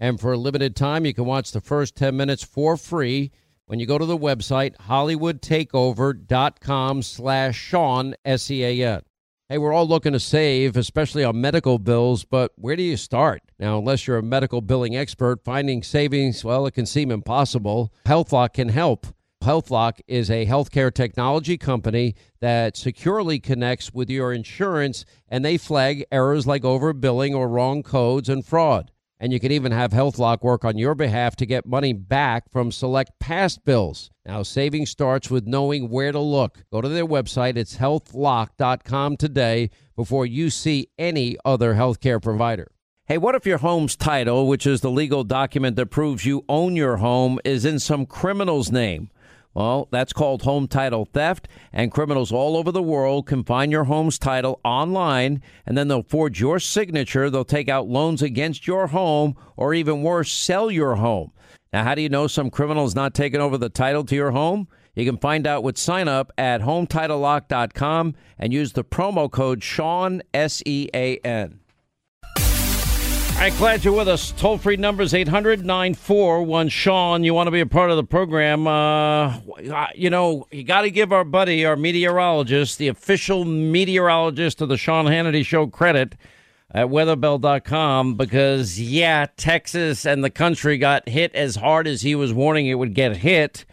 And for a limited time, you can watch the first 10 minutes for free when you go to the website hollywoodtakeover.com slash Sean, S-E-A-N. Hey, we're all looking to save, especially on medical bills, but where do you start? Now, unless you're a medical billing expert, finding savings, well, it can seem impossible. HealthLock can help. HealthLock is a healthcare technology company that securely connects with your insurance and they flag errors like overbilling or wrong codes and fraud. And you can even have HealthLock work on your behalf to get money back from select past bills. Now, saving starts with knowing where to look. Go to their website, it's healthlock.com today before you see any other healthcare provider. Hey, what if your home's title, which is the legal document that proves you own your home, is in some criminal's name? Well, that's called home title theft, and criminals all over the world can find your home's title online, and then they'll forge your signature. They'll take out loans against your home, or even worse, sell your home. Now, how do you know some criminal is not taking over the title to your home? You can find out with sign up at HometitleLock.com and use the promo code Sean, S E A N. Right, glad you're with us. Toll free numbers 800 941 Sean. You want to be a part of the program? Uh, you know, you got to give our buddy, our meteorologist, the official meteorologist of the Sean Hannity Show, credit at weatherbell.com because, yeah, Texas and the country got hit as hard as he was warning it would get hit,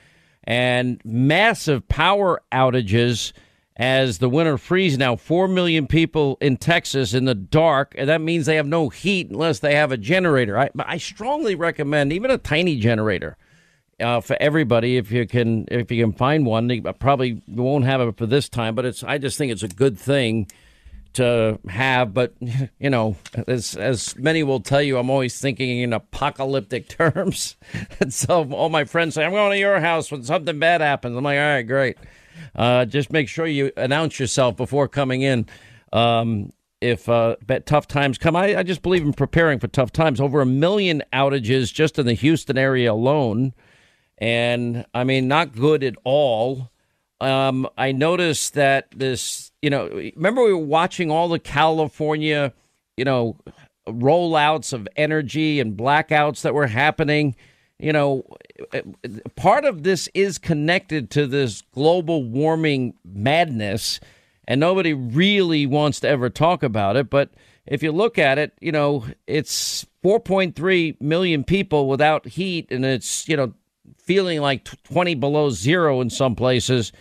and massive power outages as the winter freeze now. 4 million people in Texas in the dark and that means they have no heat unless they have a generator. I, I strongly recommend even a tiny generator uh, for everybody if you can if you can find one. You probably won't have it for this time but it's I just think it's a good thing to have but you know as as many will tell you I'm always thinking in apocalyptic terms. And so all my friends say I'm going to your house when something bad happens. I'm like all right great uh, just make sure you announce yourself before coming in. Um, if uh, tough times come, I, I, just believe in preparing for tough times. Over a million outages just in the Houston area alone. And I mean, not good at all. Um, I noticed that this, you know, remember we were watching all the California, you know, rollouts of energy and blackouts that were happening you know, part of this is connected to this global warming madness, and nobody really wants to ever talk about it. But if you look at it, you know, it's 4.3 million people without heat, and it's, you know, feeling like 20 below zero in some places.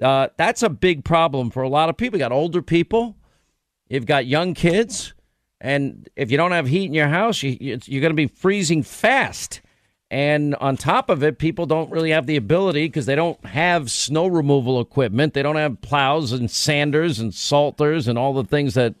Uh, that's a big problem for a lot of people. You got older people, you've got young kids, and if you don't have heat in your house, you, you're going to be freezing fast. And on top of it, people don't really have the ability because they don't have snow removal equipment. They don't have plows and sanders and salters and all the things that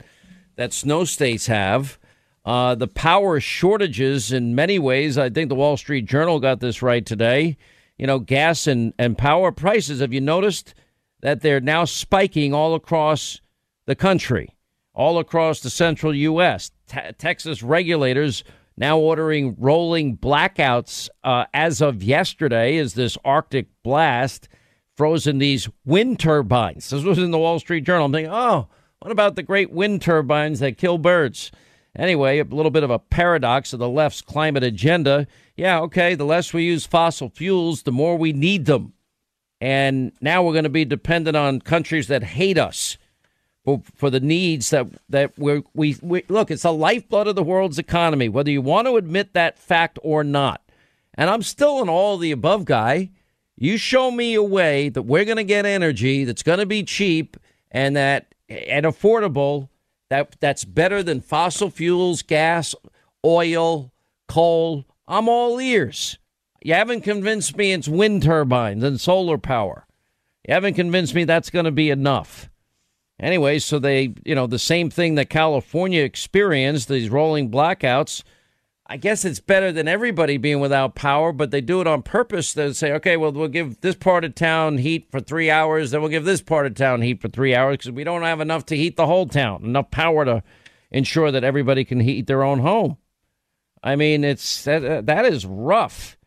that snow states have. Uh, the power shortages in many ways. I think the Wall Street Journal got this right today. You know, gas and, and power prices. Have you noticed that they're now spiking all across the country, all across the central U.S.? T- Texas regulators now ordering rolling blackouts uh, as of yesterday as this Arctic blast frozen these wind turbines. This was in the Wall Street Journal. I'm thinking, oh, what about the great wind turbines that kill birds? Anyway, a little bit of a paradox of the left's climate agenda. Yeah, okay, the less we use fossil fuels, the more we need them. And now we're going to be dependent on countries that hate us for, for the needs that that we we look. It's the lifeblood of the world's economy, whether you want to admit that fact or not. And I'm still an all the above guy. You show me a way that we're going to get energy that's going to be cheap and that and affordable. That that's better than fossil fuels, gas, oil, coal. I'm all ears. You haven't convinced me it's wind turbines and solar power. You haven't convinced me that's going to be enough. Anyway, so they, you know, the same thing that California experienced, these rolling blackouts. I guess it's better than everybody being without power, but they do it on purpose. They say, okay, well, we'll give this part of town heat for three hours, then we'll give this part of town heat for three hours because we don't have enough to heat the whole town, enough power to ensure that everybody can heat their own home. I mean, it's that, uh, that is rough.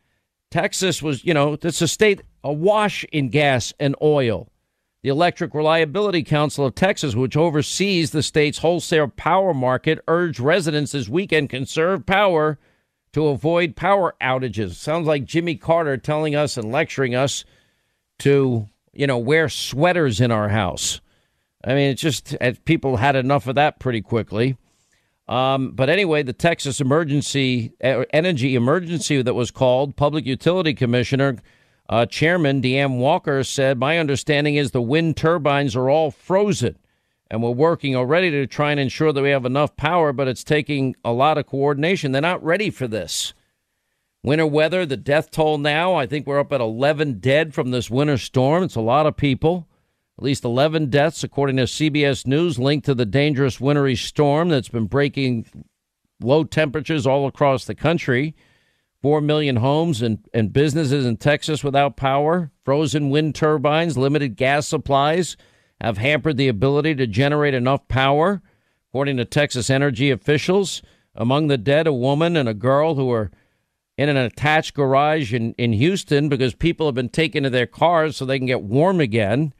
Texas was, you know, it's a state awash in gas and oil. The Electric Reliability Council of Texas, which oversees the state's wholesale power market, urged residents this weekend conserve power to avoid power outages. Sounds like Jimmy Carter telling us and lecturing us to, you know, wear sweaters in our house. I mean, it's just people had enough of that pretty quickly. Um, but anyway, the Texas emergency energy emergency that was called, Public Utility Commissioner uh, Chairman DeAnn Walker said, My understanding is the wind turbines are all frozen. And we're working already to try and ensure that we have enough power, but it's taking a lot of coordination. They're not ready for this. Winter weather, the death toll now, I think we're up at 11 dead from this winter storm. It's a lot of people. At least 11 deaths, according to CBS News, linked to the dangerous wintry storm that's been breaking low temperatures all across the country. 4 million homes and, and businesses in Texas without power. Frozen wind turbines, limited gas supplies have hampered the ability to generate enough power, according to Texas energy officials. Among the dead, a woman and a girl who were in an attached garage in, in Houston because people have been taken to their cars so they can get warm again.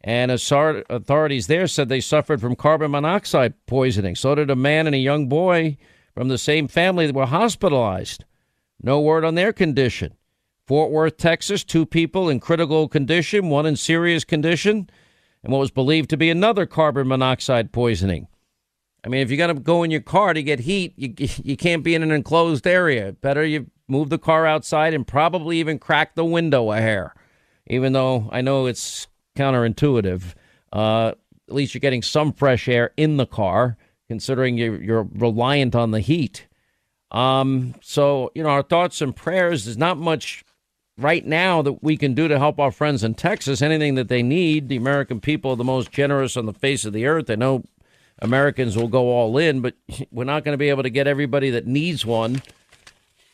And authorities there said they suffered from carbon monoxide poisoning. So did a man and a young boy from the same family that were hospitalized. No word on their condition. Fort Worth, Texas, two people in critical condition, one in serious condition, and what was believed to be another carbon monoxide poisoning. I mean, if you got to go in your car to get heat, you, you can't be in an enclosed area. Better you move the car outside and probably even crack the window a hair, even though I know it's counterintuitive. Uh, at least you're getting some fresh air in the car, considering you're, you're reliant on the heat. Um, so, you know, our thoughts and prayers is not much right now that we can do to help our friends in Texas. Anything that they need, the American people are the most generous on the face of the earth. I know Americans will go all in, but we're not going to be able to get everybody that needs one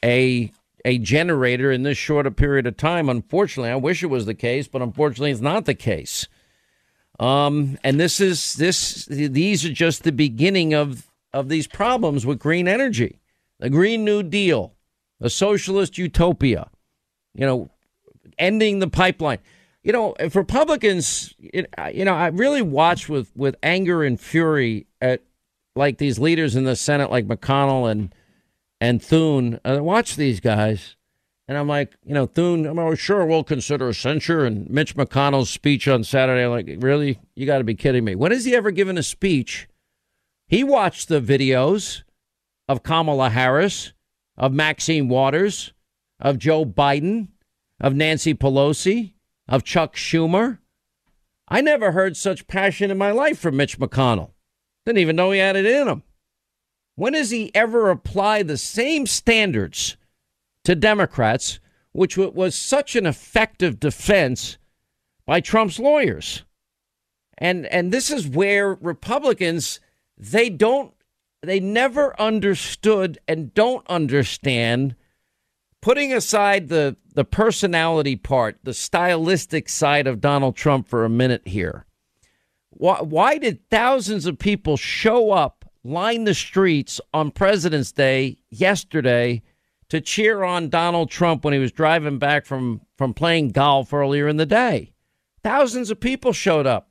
a a generator in this short a period of time. Unfortunately, I wish it was the case, but unfortunately, it's not the case. Um, and this is this; these are just the beginning of of these problems with green energy the Green New Deal, a socialist utopia, you know, ending the pipeline. You know, if Republicans, you know, I really watch with, with anger and fury at like these leaders in the Senate, like McConnell and and Thune. I watch these guys, and I'm like, you know, Thune. I'm like, sure, we'll consider censure. And Mitch McConnell's speech on Saturday, I'm like, really, you got to be kidding me. When has he ever given a speech? He watched the videos of Kamala Harris, of Maxine Waters, of Joe Biden, of Nancy Pelosi, of Chuck Schumer. I never heard such passion in my life from Mitch McConnell. Didn't even know he had it in him. When has he ever applied the same standards to Democrats, which was such an effective defense by Trump's lawyers? And and this is where Republicans they don't they never understood and don't understand putting aside the the personality part, the stylistic side of Donald Trump for a minute here. Why, why did thousands of people show up, line the streets on President's Day yesterday to cheer on Donald Trump when he was driving back from, from playing golf earlier in the day? Thousands of people showed up.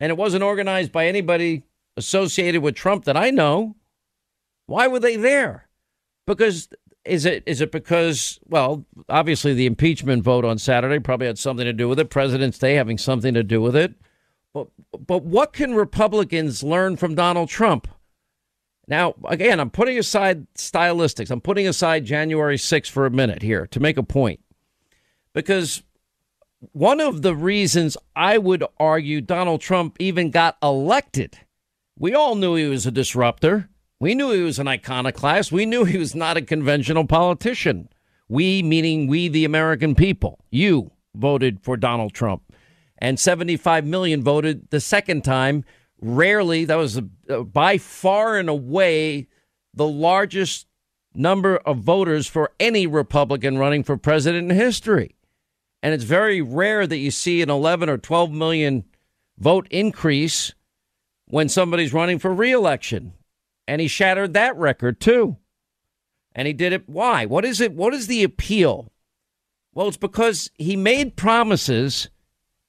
And it wasn't organized by anybody associated with Trump that I know. Why were they there? Because is it is it because well, obviously the impeachment vote on Saturday probably had something to do with it. President's Day having something to do with it. But but what can Republicans learn from Donald Trump? Now, again, I'm putting aside stylistics. I'm putting aside January 6th for a minute here to make a point. Because one of the reasons I would argue Donald Trump even got elected, we all knew he was a disruptor. We knew he was an iconoclast. We knew he was not a conventional politician. We, meaning we, the American people, you voted for Donald Trump. And 75 million voted the second time. Rarely, that was a, uh, by far and away the largest number of voters for any Republican running for president in history. And it's very rare that you see an 11 or 12 million vote increase when somebody's running for reelection. And he shattered that record too. And he did it. Why? What is it? What is the appeal? Well, it's because he made promises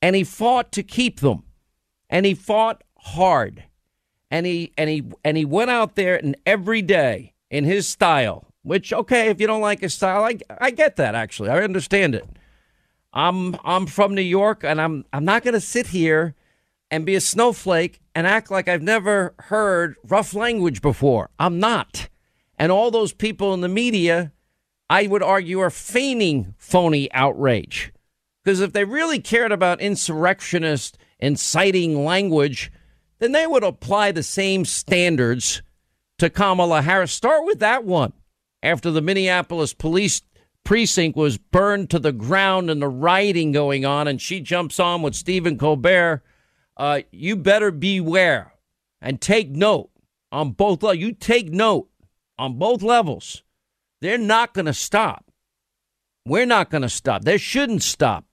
and he fought to keep them. And he fought hard. And he and he and he went out there and every day in his style, which okay, if you don't like his style, I I get that actually. I understand it. I'm I'm from New York and I'm I'm not going to sit here and be a snowflake and act like I've never heard rough language before. I'm not. And all those people in the media, I would argue, are feigning phony outrage. Because if they really cared about insurrectionist, inciting language, then they would apply the same standards to Kamala Harris. Start with that one. After the Minneapolis police precinct was burned to the ground and the rioting going on, and she jumps on with Stephen Colbert, uh, you better beware and take note on both levels. You take note on both levels. They're not going to stop. We're not going to stop. They shouldn't stop.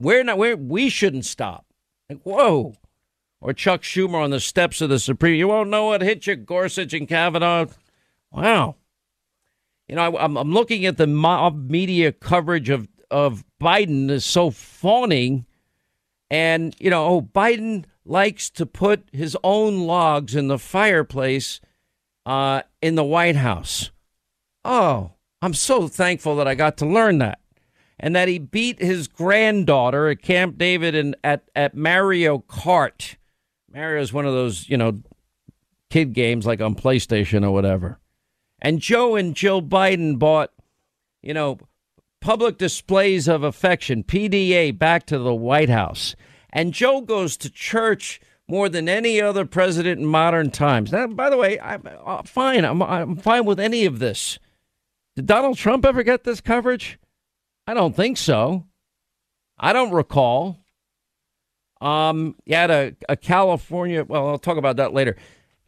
We're not. We're, we shouldn't stop. Like, whoa. Or Chuck Schumer on the steps of the Supreme. You won't know what hit you, Gorsuch and Kavanaugh. Wow. You know, I, am I'm looking at the mob media coverage of, of Biden is so fawning. And, you know, oh, Biden likes to put his own logs in the fireplace uh, in the White House. Oh, I'm so thankful that I got to learn that. And that he beat his granddaughter at Camp David and at, at Mario Kart. Mario is one of those, you know, kid games like on PlayStation or whatever. And Joe and Jill Biden bought, you know, public displays of affection, PDA, back to the White House. And Joe goes to church more than any other president in modern times. Now, by the way, I'm uh, fine. I'm, I'm fine with any of this. Did Donald Trump ever get this coverage? I don't think so. I don't recall. Um, you had a, a California. Well, I'll talk about that later.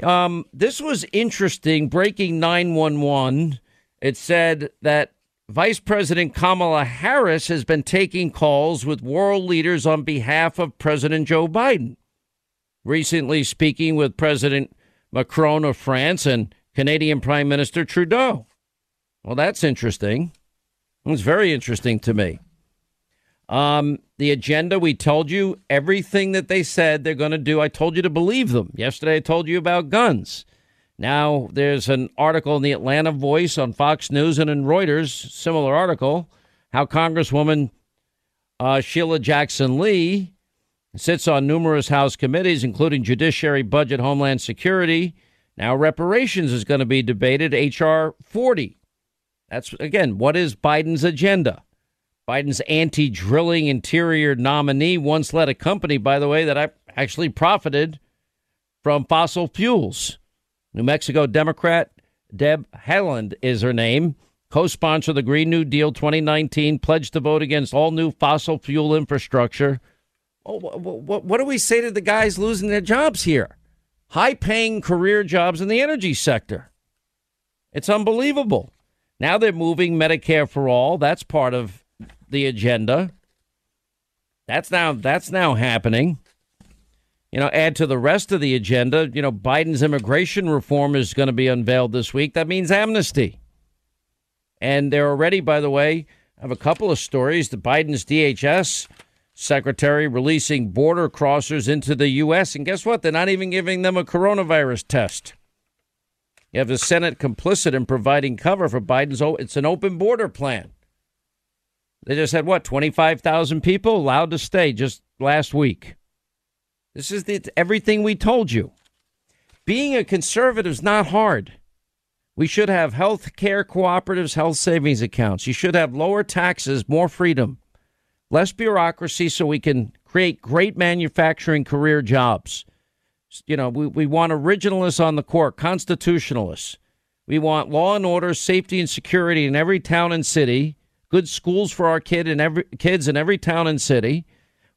Um, this was interesting. Breaking 911. It said that Vice President Kamala Harris has been taking calls with world leaders on behalf of President Joe Biden. Recently, speaking with President Macron of France and Canadian Prime Minister Trudeau. Well, that's interesting. It's very interesting to me. Um, the agenda, we told you everything that they said they're going to do. I told you to believe them. Yesterday, I told you about guns. Now, there's an article in the Atlanta Voice on Fox News and in Reuters, similar article, how Congresswoman uh, Sheila Jackson Lee sits on numerous House committees, including Judiciary, Budget, Homeland Security. Now, reparations is going to be debated, H.R. 40. That's, again, what is Biden's agenda? Biden's anti drilling interior nominee once led a company, by the way, that I actually profited from fossil fuels. New Mexico Democrat Deb Haaland is her name. Co sponsor of the Green New Deal 2019, pledged to vote against all new fossil fuel infrastructure. Oh, what, what do we say to the guys losing their jobs here? High paying career jobs in the energy sector. It's unbelievable. Now they're moving Medicare for all. That's part of the agenda. That's now that's now happening. You know, add to the rest of the agenda, you know, Biden's immigration reform is going to be unveiled this week. That means amnesty. And they're already, by the way, I have a couple of stories. The Biden's DHS secretary releasing border crossers into the U.S. And guess what? They're not even giving them a coronavirus test. You have the Senate complicit in providing cover for Biden's. Oh, it's an open border plan. They just had what, 25,000 people allowed to stay just last week. This is the, everything we told you. Being a conservative is not hard. We should have health care cooperatives, health savings accounts. You should have lower taxes, more freedom, less bureaucracy so we can create great manufacturing career jobs. You know, we, we want originalists on the court, constitutionalists. We want law and order, safety and security in every town and city good schools for our kid in every kids in every town and city.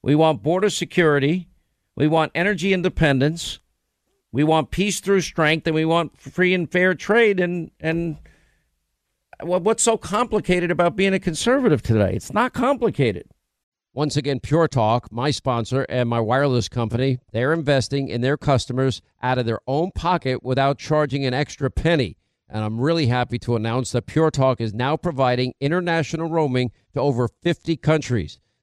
We want border security. We want energy independence. We want peace through strength, and we want free and fair trade and and what's so complicated about being a conservative today? It's not complicated. Once again, Pure Talk, my sponsor and my wireless company, they're investing in their customers out of their own pocket without charging an extra penny. And I'm really happy to announce that Pure Talk is now providing international roaming to over 50 countries.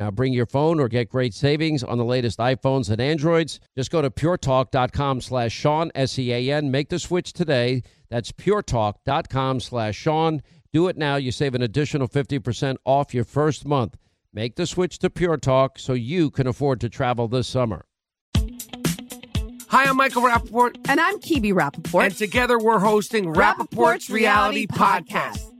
Now bring your phone or get great savings on the latest iPhones and Androids. Just go to puretalk.com slash Sean, S-E-A-N. Make the switch today. That's puretalk.com slash Sean. Do it now. You save an additional 50% off your first month. Make the switch to Pure Talk so you can afford to travel this summer. Hi, I'm Michael Rapaport. And I'm Kibi Rapaport. And together we're hosting Rapaport's, Rapaport's Reality, Reality Podcast. Podcast.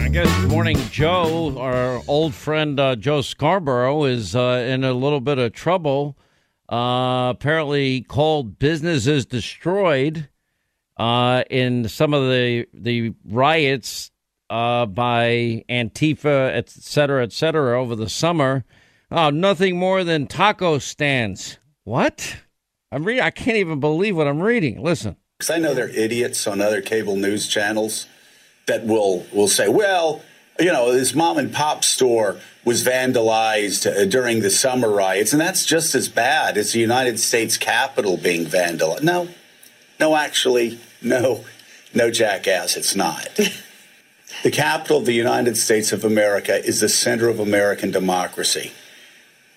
I guess morning Joe, our old friend uh, Joe Scarborough, is uh, in a little bit of trouble. Uh, apparently, called businesses destroyed uh, in some of the the riots uh, by Antifa, et cetera, et cetera, over the summer. Oh, nothing more than taco stands. What? I'm reading. I can't even believe what I'm reading. Listen. Because I know they're idiots on other cable news channels that will will say, well, you know, this mom and pop store was vandalized uh, during the summer riots, and that's just as bad as the United States Capitol being vandalized. No, no, actually, no, no, jackass, it's not. the capital of the United States of America is the center of American democracy.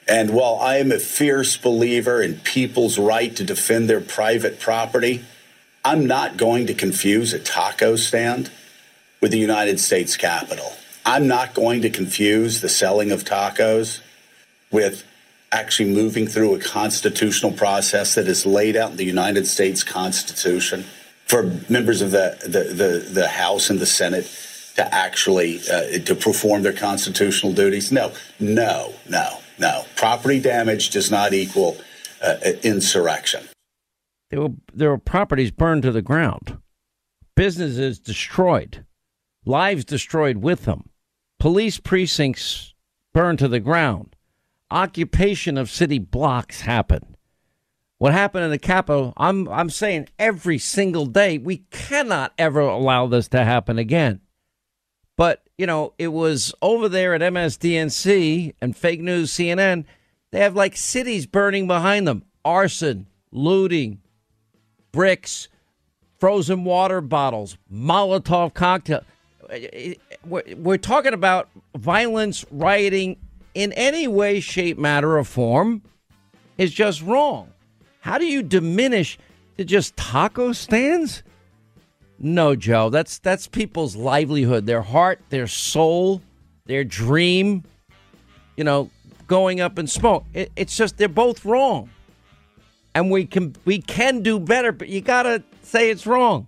And while I am a fierce believer in people's right to defend their private property, I'm not going to confuse a taco stand with the United States Capitol. I'm not going to confuse the selling of tacos with actually moving through a constitutional process that is laid out in the United States Constitution for members of the, the, the, the House and the Senate to actually uh, to perform their constitutional duties. No, no, no, no. Property damage does not equal uh, insurrection. There were, there were properties burned to the ground, businesses destroyed, lives destroyed with them, police precincts burned to the ground occupation of city blocks happened. What happened in the Capitol, I'm, I'm saying every single day, we cannot ever allow this to happen again. But, you know, it was over there at MSDNC and fake news CNN. They have like cities burning behind them arson, looting, bricks, frozen water bottles, Molotov cocktail. Uh, uh, uh, we're talking about violence, rioting in any way, shape, matter, or form is just wrong. How do you diminish to just taco stands? No, Joe. That's that's people's livelihood, their heart, their soul, their dream. You know, going up in smoke. It, it's just they're both wrong, and we can we can do better. But you gotta say it's wrong.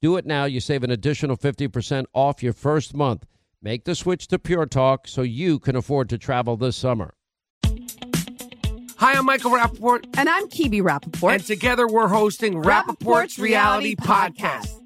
Do it now. You save an additional 50% off your first month. Make the switch to Pure Talk so you can afford to travel this summer. Hi, I'm Michael Rapaport. And I'm Kibi Rapaport. And together we're hosting Rapaport's, Rapaport's Reality, Reality Podcast. Podcast.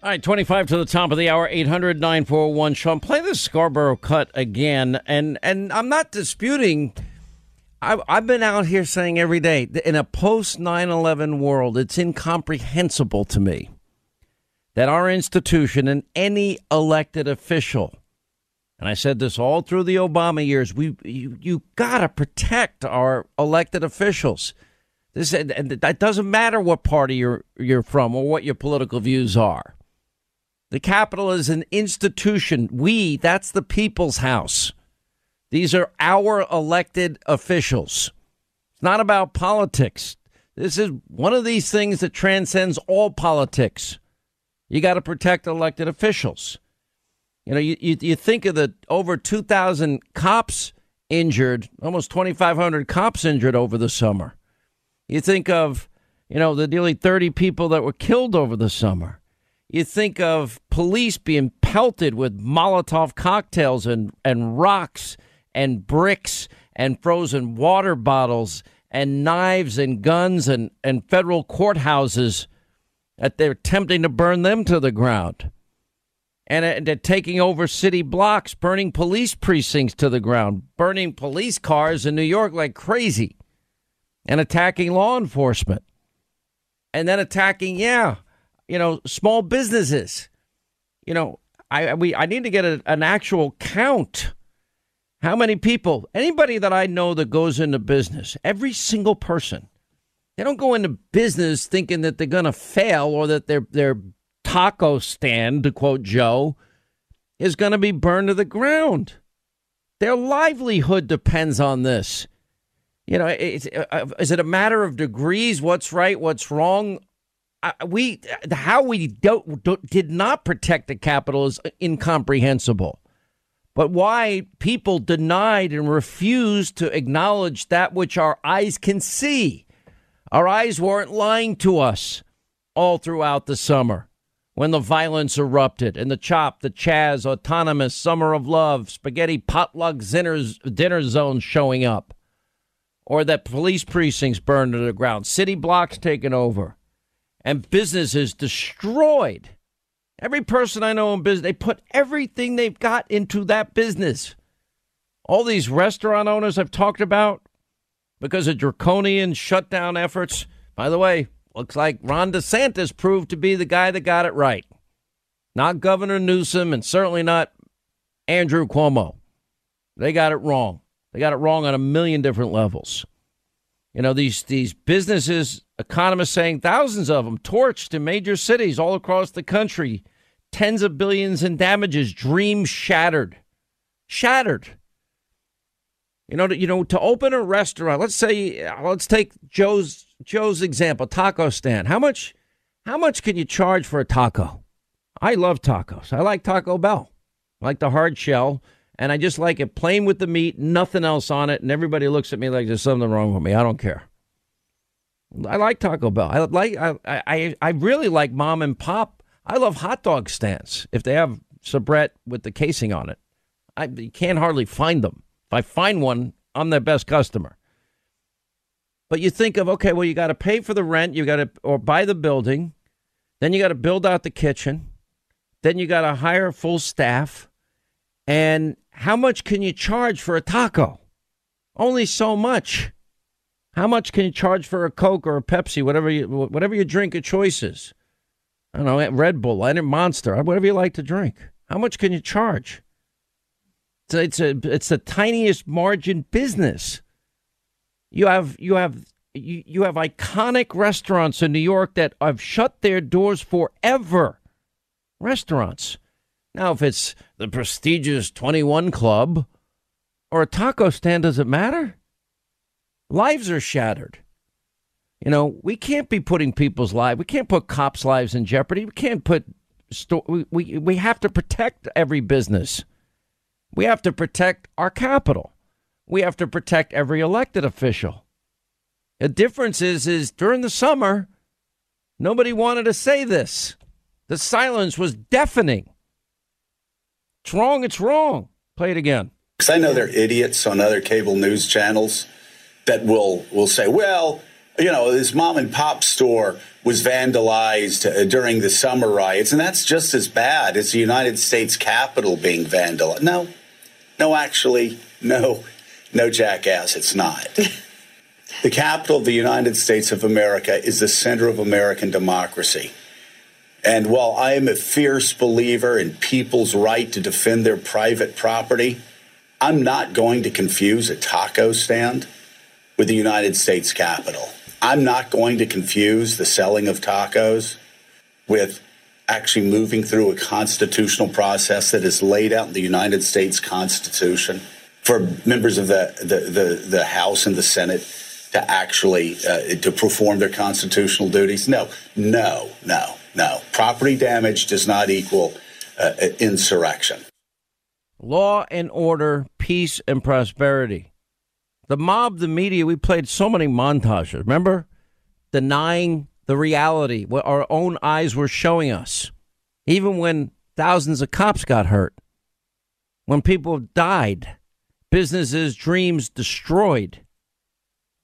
All right, 25 to the top of the hour, 800 941 Sean. Play the Scarborough cut again. And and I'm not disputing. I, I've been out here saying every day in a post 9 11 world, it's incomprehensible to me that our institution and any elected official, and I said this all through the Obama years, we you, you got to protect our elected officials. This and that doesn't matter what party you're you're from or what your political views are. The Capitol is an institution. We, that's the people's house. These are our elected officials. It's not about politics. This is one of these things that transcends all politics. You got to protect elected officials. You know, you, you, you think of the over 2,000 cops injured, almost 2,500 cops injured over the summer. You think of, you know, the nearly 30 people that were killed over the summer. You think of police being pelted with Molotov cocktails and, and rocks and bricks and frozen water bottles and knives and guns and, and federal courthouses that they're attempting to burn them to the ground. And they're taking over city blocks, burning police precincts to the ground, burning police cars in New York like crazy, and attacking law enforcement. and then attacking, yeah, you know, small businesses. You know, I we I need to get a, an actual count. How many people? Anybody that I know that goes into business, every single person, they don't go into business thinking that they're going to fail or that their their taco stand, to quote Joe, is going to be burned to the ground. Their livelihood depends on this. You know, uh, is it a matter of degrees? What's right? What's wrong? We how we don't, don't, did not protect the capital is incomprehensible. But why people denied and refused to acknowledge that which our eyes can see. Our eyes weren't lying to us all throughout the summer when the violence erupted and the chop, the Chaz, autonomous summer of love, spaghetti potluck dinners, dinner zones showing up, or that police precincts burned to the ground, city blocks taken over, and businesses destroyed. Every person I know in business, they put everything they've got into that business. All these restaurant owners I've talked about, because of draconian shutdown efforts. By the way, looks like Ron DeSantis proved to be the guy that got it right. Not Governor Newsom and certainly not Andrew Cuomo. They got it wrong. They got it wrong on a million different levels. You know, these these businesses, economists saying thousands of them torched in major cities all across the country, tens of billions in damages, dreams shattered. Shattered. You know, you know, to open a restaurant. Let's say, uh, let's take Joe's Joe's example, taco stand. How much, how much can you charge for a taco? I love tacos. I like Taco Bell. I like the hard shell, and I just like it plain with the meat, nothing else on it. And everybody looks at me like there's something wrong with me. I don't care. I like Taco Bell. I like. I I I really like mom and pop. I love hot dog stands if they have Sabrett with the casing on it. I you can't hardly find them. If I find one, I'm their best customer. But you think of, okay, well, you got to pay for the rent, you got to, or buy the building, then you got to build out the kitchen, then you got to hire full staff. And how much can you charge for a taco? Only so much. How much can you charge for a Coke or a Pepsi, whatever you, whatever your drink of choice is? I don't know, Red Bull, Monster, uh, whatever you like to drink. How much can you charge? It's a it's the tiniest margin business. You have you have you, you have iconic restaurants in New York that have shut their doors forever. Restaurants. Now, if it's the prestigious 21 Club or a taco stand, does it matter? Lives are shattered. You know, we can't be putting people's lives, we can't put cops' lives in jeopardy. We can't put, sto- we, we, we have to protect every business. We have to protect our capital. We have to protect every elected official. The difference is, is during the summer, nobody wanted to say this. The silence was deafening. It's wrong. It's wrong. Play it again. Because I know they're idiots on other cable news channels that will will say, well, you know, this mom and pop store was vandalized uh, during the summer riots, and that's just as bad as the United States Capitol being vandalized. No, no, actually, no, no, jackass, it's not. the capital of the United States of America is the center of American democracy. And while I am a fierce believer in people's right to defend their private property, I'm not going to confuse a taco stand with the United States Capitol. I'm not going to confuse the selling of tacos with actually moving through a constitutional process that is laid out in the United States Constitution for members of the, the, the, the House and the Senate to actually uh, to perform their constitutional duties? No, no, no, no. Property damage does not equal uh, insurrection. Law and order, peace and prosperity. The mob, the media, we played so many montages. Remember? Denying the reality, what our own eyes were showing us. Even when thousands of cops got hurt, when people died, businesses, dreams destroyed.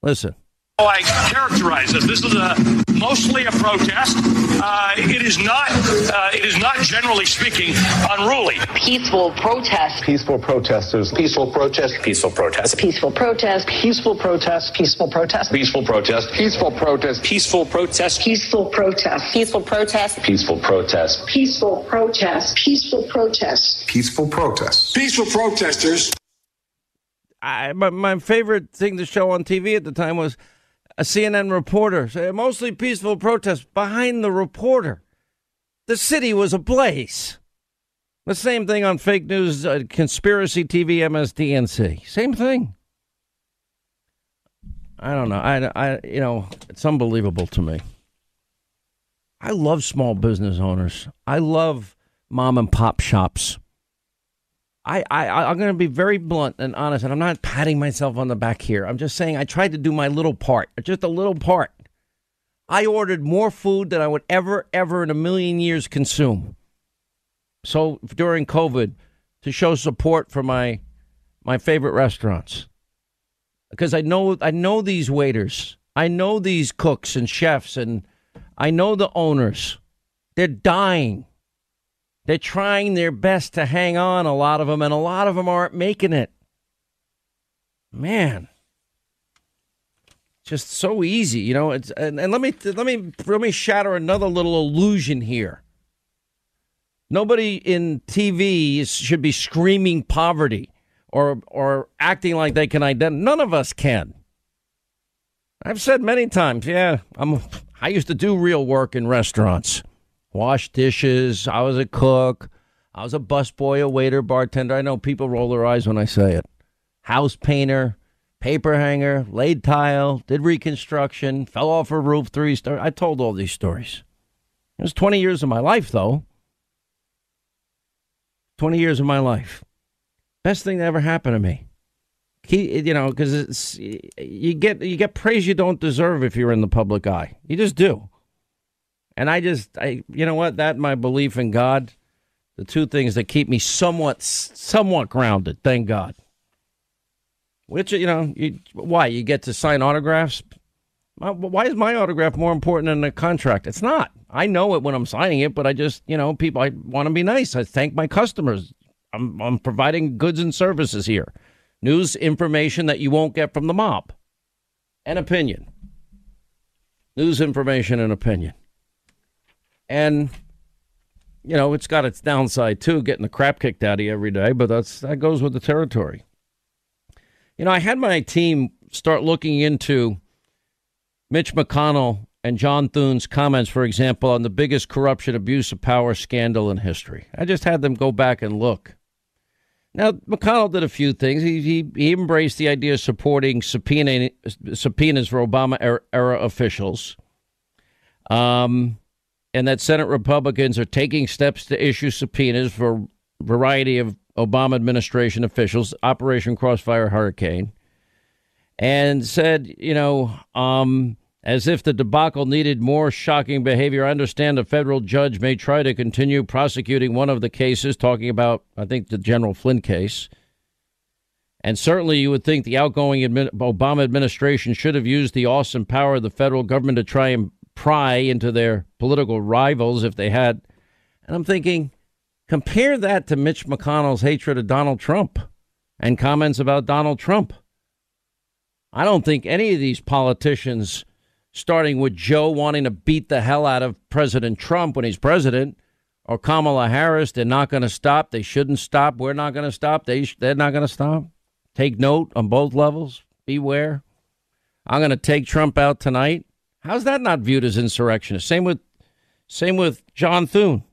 Listen, I characterize it. This is a mostly a protest. Uh, it is not. Uh, it is not generally speaking unruly. Peaceful protest. Peaceful protesters. Peaceful protest. Peaceful protest. Peaceful protest. Peaceful protest. Peaceful protest. Peaceful protest. Peaceful protest. Peaceful protest. Peaceful protest. Peaceful protest. Peaceful protest. Peaceful protest. Peaceful protest. Peaceful protest. Peaceful protesters. I, my, my favorite thing to show on TV at the time was a CNN reporter say mostly peaceful protest behind the reporter. The city was ablaze. The same thing on fake news, uh, conspiracy TV, MSDNC. Same thing. I don't know. I, I, you know, it's unbelievable to me. I love small business owners. I love mom and pop shops. I, I, I'm going to be very blunt and honest, and I'm not patting myself on the back here. I'm just saying I tried to do my little part, just a little part. I ordered more food than I would ever, ever in a million years consume. So during COVID, to show support for my my favorite restaurants, because I know I know these waiters, I know these cooks and chefs, and I know the owners. They're dying. They're trying their best to hang on, a lot of them, and a lot of them aren't making it. Man, just so easy, you know. It's and, and let me let me let me shatter another little illusion here. Nobody in TV should be screaming poverty or or acting like they can identify. None of us can. I've said many times, yeah, I'm. I used to do real work in restaurants wash dishes. I was a cook. I was a busboy, a waiter, bartender. I know people roll their eyes when I say it. House painter, paper hanger, laid tile, did reconstruction, fell off a roof, three stories. I told all these stories. It was 20 years of my life, though. 20 years of my life. Best thing that ever happened to me. He, you know, because you get you get praise you don't deserve if you're in the public eye. You just do. And I just, I, you know what? That my belief in God, the two things that keep me somewhat, somewhat grounded. Thank God. Which you know, you, why you get to sign autographs? Why is my autograph more important than a contract? It's not. I know it when I'm signing it, but I just, you know, people, I want to be nice. I thank my customers. I'm, I'm providing goods and services here, news, information that you won't get from the mob, and opinion. News, information, and opinion. And you know, it's got its downside too, getting the crap kicked out of you every day, but that's that goes with the territory. You know, I had my team start looking into Mitch McConnell and John Thune's comments, for example, on the biggest corruption, abuse of power scandal in history. I just had them go back and look. Now, McConnell did a few things. He, he, he embraced the idea of supporting subpoena, subpoenas for Obama era, era officials. Um, and that Senate Republicans are taking steps to issue subpoenas for a variety of Obama administration officials, Operation Crossfire Hurricane, and said, you know, um, as if the debacle needed more shocking behavior. I understand a federal judge may try to continue prosecuting one of the cases, talking about, I think, the General Flynn case. And certainly, you would think the outgoing Obama administration should have used the awesome power of the federal government to try and pry into their political rivals if they had. And I'm thinking, compare that to Mitch McConnell's hatred of Donald Trump and comments about Donald Trump. I don't think any of these politicians, starting with Joe wanting to beat the hell out of President Trump when he's president, or Kamala Harris, they're not going to stop. They shouldn't stop. We're not going to stop. They sh- they're not going to stop. Take note on both levels. Beware. I'm going to take Trump out tonight. How's that not viewed as insurrectionist? Same with same with John Thune.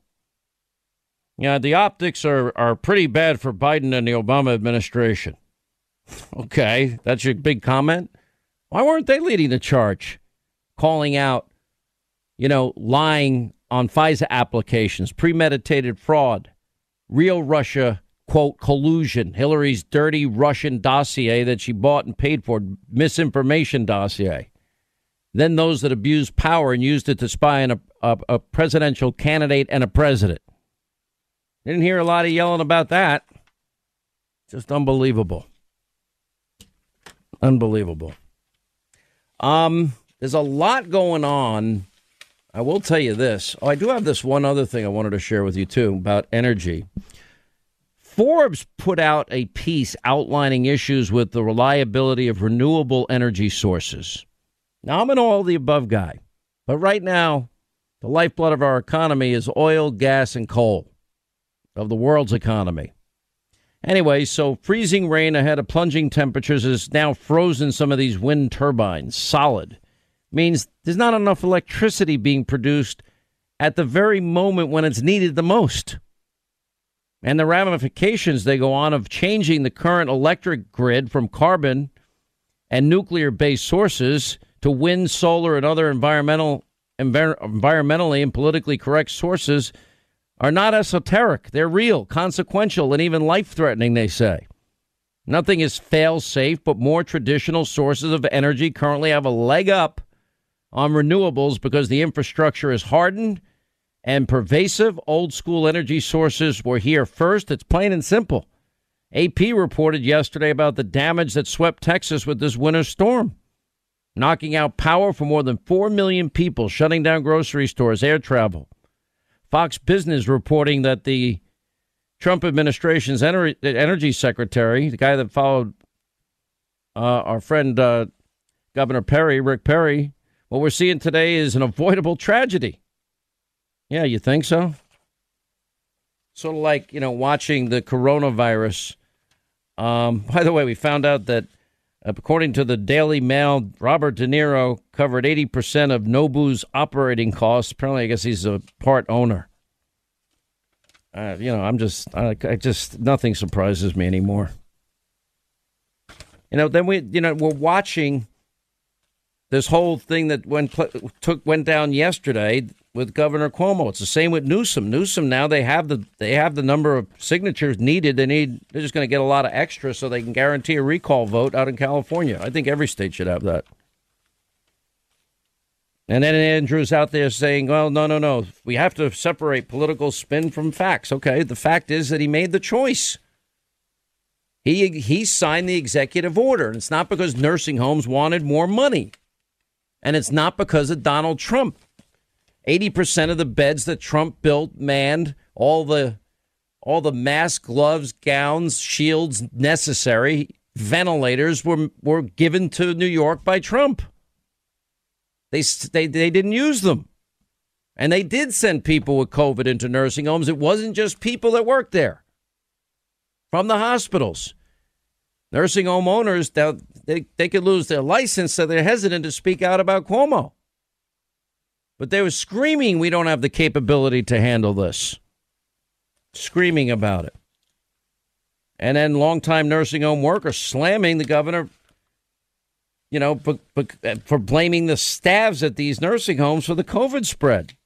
Yeah, the optics are, are pretty bad for Biden and the Obama administration. Okay, that's your big comment. Why weren't they leading the charge? Calling out, you know, lying on FISA applications, premeditated fraud, real Russia, quote, collusion, Hillary's dirty Russian dossier that she bought and paid for, misinformation dossier. Then those that abused power and used it to spy on a, a, a presidential candidate and a president. Didn't hear a lot of yelling about that. Just unbelievable. Unbelievable. Um, there's a lot going on. I will tell you this. Oh, I do have this one other thing I wanted to share with you too about energy. Forbes put out a piece outlining issues with the reliability of renewable energy sources. Now, I'm an all the above guy, but right now, the lifeblood of our economy is oil, gas, and coal of the world's economy. Anyway, so freezing rain ahead of plunging temperatures has now frozen some of these wind turbines solid. Means there's not enough electricity being produced at the very moment when it's needed the most. And the ramifications they go on of changing the current electric grid from carbon and nuclear based sources to wind, solar, and other environmental, envir- environmentally and politically correct sources are not esoteric. They're real, consequential, and even life threatening, they say. Nothing is fail safe, but more traditional sources of energy currently have a leg up on renewables because the infrastructure is hardened and pervasive. Old school energy sources were here first. It's plain and simple. AP reported yesterday about the damage that swept Texas with this winter storm, knocking out power for more than 4 million people, shutting down grocery stores, air travel. Fox Business reporting that the Trump administration's ener- energy secretary, the guy that followed uh, our friend uh, Governor Perry, Rick Perry, what we're seeing today is an avoidable tragedy. Yeah, you think so? Sort of like, you know, watching the coronavirus. Um, by the way, we found out that according to the Daily Mail, Robert De Niro covered 80% of Nobu's operating costs. Apparently, I guess he's a part owner. Uh, you know, I'm just, I, I just, nothing surprises me anymore. You know, then we, you know, we're watching this whole thing that went took went down yesterday with Governor Cuomo. It's the same with Newsom. Newsom now they have the they have the number of signatures needed. They need they're just going to get a lot of extra so they can guarantee a recall vote out in California. I think every state should have that. And then Andrews out there saying, "Well, no, no, no. We have to separate political spin from facts." Okay, the fact is that he made the choice. He he signed the executive order, and it's not because nursing homes wanted more money, and it's not because of Donald Trump. 80% of the beds that Trump built, manned, all the all the masks, gloves, gowns, shields necessary, ventilators were were given to New York by Trump. They they they didn't use them. And they did send people with COVID into nursing homes. It wasn't just people that worked there. From the hospitals. Nursing home owners, they, they could lose their license, so they're hesitant to speak out about Cuomo. But they were screaming, we don't have the capability to handle this. Screaming about it. And then longtime nursing home workers slamming the governor, you know, for, for blaming the staffs at these nursing homes for the COVID spread.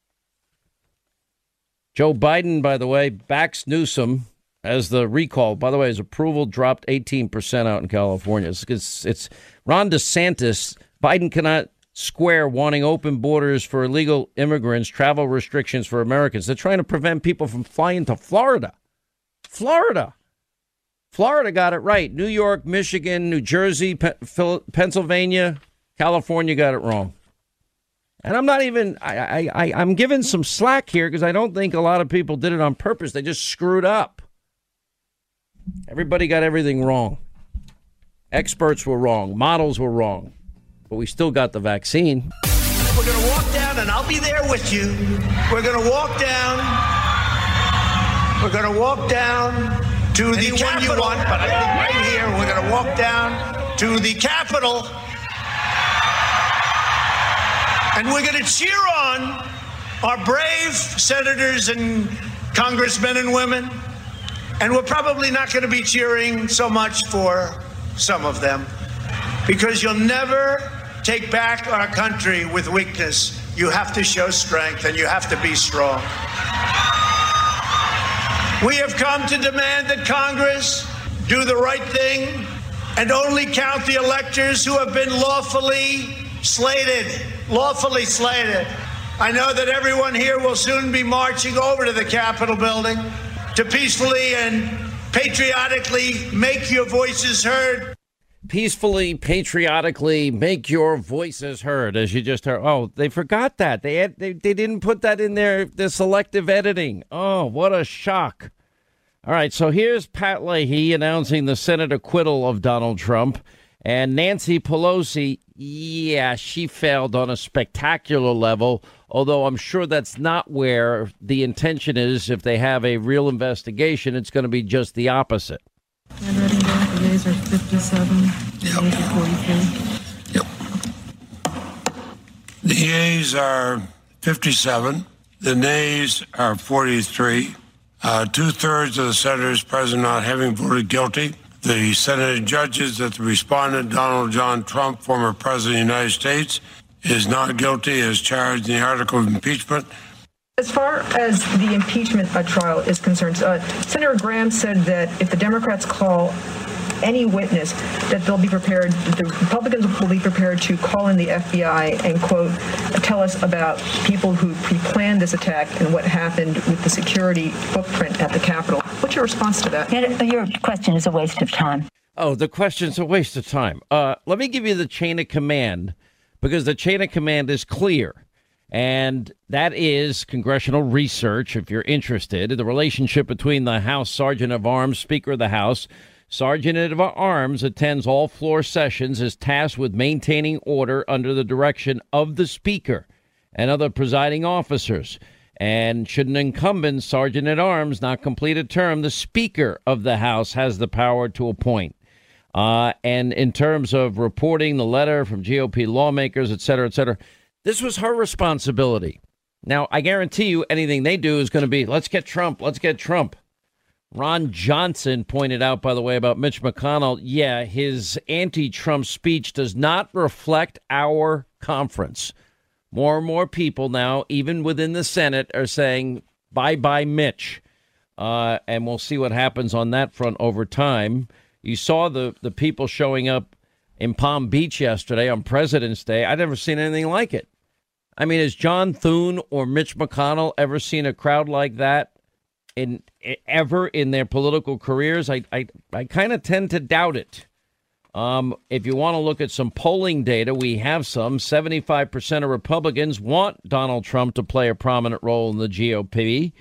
Joe Biden, by the way, backs Newsom as the recall. By the way, his approval dropped 18% out in California. It's, it's, it's Ron DeSantis. Biden cannot square wanting open borders for illegal immigrants, travel restrictions for Americans. They're trying to prevent people from flying to Florida. Florida. Florida got it right. New York, Michigan, New Jersey, Pennsylvania, California got it wrong. And I'm not even, I, I, I'm giving some slack here because I don't think a lot of people did it on purpose. They just screwed up. Everybody got everything wrong. Experts were wrong. Models were wrong but we still got the vaccine. We're going to walk down, and I'll be there with you. We're going to walk down. We're going to walk down to the Anyone Capitol. you want, but I think right here, we're going to walk down to the Capitol. And we're going to cheer on our brave senators and congressmen and women. And we're probably not going to be cheering so much for some of them because you'll never take back our country with weakness. You have to show strength and you have to be strong. We have come to demand that Congress do the right thing and only count the electors who have been lawfully slated. Lawfully slated. I know that everyone here will soon be marching over to the Capitol building to peacefully and patriotically make your voices heard. Peacefully, patriotically make your voices heard, as you just heard. Oh, they forgot that. They had, they they didn't put that in their the selective editing. Oh, what a shock! All right, so here's Pat Leahy announcing the Senate acquittal of Donald Trump, and Nancy Pelosi. Yeah, she failed on a spectacular level. Although I'm sure that's not where the intention is. If they have a real investigation, it's going to be just the opposite. And ready now, the yeas are 57, the nays are 43. The yeas are 57. The nays are 43. Uh, Two thirds of the senators present not having voted guilty. The Senate judges that the respondent, Donald John Trump, former President of the United States, is not guilty as charged in the article of impeachment. As far as the impeachment uh, trial is concerned, uh, Senator Graham said that if the Democrats call any witness, that they'll be prepared, the Republicans will be prepared to call in the FBI and, quote, tell us about people who pre-planned this attack and what happened with the security footprint at the Capitol. What's your response to that? Your question is a waste of time. Oh, the question's a waste of time. Uh, let me give you the chain of command because the chain of command is clear. And that is congressional research, if you're interested. The relationship between the House Sergeant of Arms, Speaker of the House, Sergeant of Arms attends all floor sessions, is tasked with maintaining order under the direction of the Speaker and other presiding officers. And should an incumbent Sergeant at Arms not complete a term, the Speaker of the House has the power to appoint. Uh, and in terms of reporting the letter from GOP lawmakers, et cetera, et cetera, this was her responsibility. Now, I guarantee you anything they do is going to be, let's get Trump, let's get Trump. Ron Johnson pointed out, by the way, about Mitch McConnell. Yeah, his anti Trump speech does not reflect our conference. More and more people now, even within the Senate, are saying bye bye, Mitch. Uh, and we'll see what happens on that front over time. You saw the, the people showing up in Palm Beach yesterday on President's Day. I've never seen anything like it. I mean, has John Thune or Mitch McConnell ever seen a crowd like that in ever in their political careers? I I, I kind of tend to doubt it. Um, if you want to look at some polling data, we have some. 75% of Republicans want Donald Trump to play a prominent role in the GOP.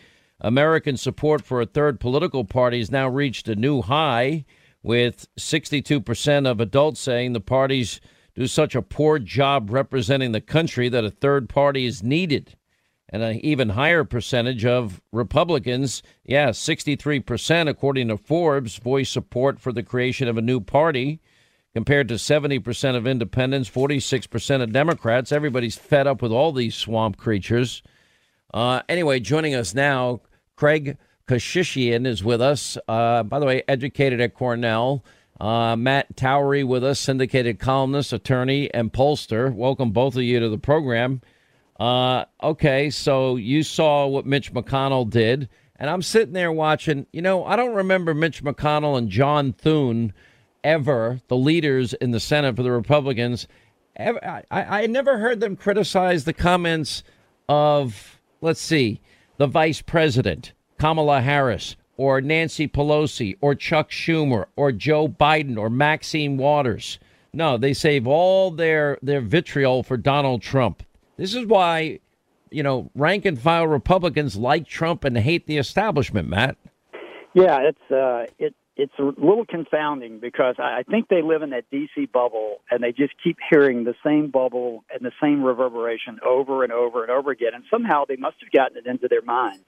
American support for a third political party has now reached a new high, with 62% of adults saying the parties do such a poor job representing the country that a third party is needed. And an even higher percentage of Republicans, yeah, 63%, according to Forbes, voice support for the creation of a new party, compared to 70% of independents, 46% of Democrats. Everybody's fed up with all these swamp creatures. Uh, anyway, joining us now, Craig Keshishian is with us. Uh, by the way, educated at Cornell. Uh, Matt Towery with us, syndicated columnist, attorney, and pollster. Welcome both of you to the program. Uh, okay, so you saw what Mitch McConnell did, and I'm sitting there watching. You know, I don't remember Mitch McConnell and John Thune ever, the leaders in the Senate for the Republicans. Ever, I, I never heard them criticize the comments of, let's see, the vice president, Kamala Harris, or Nancy Pelosi, or Chuck Schumer, or Joe Biden, or Maxine Waters. No, they save all their, their vitriol for Donald Trump. This is why, you know, rank and file Republicans like Trump and hate the establishment, Matt. Yeah, it's uh, it it's a little confounding because I think they live in that DC bubble and they just keep hearing the same bubble and the same reverberation over and over and over again. And somehow they must have gotten it into their mind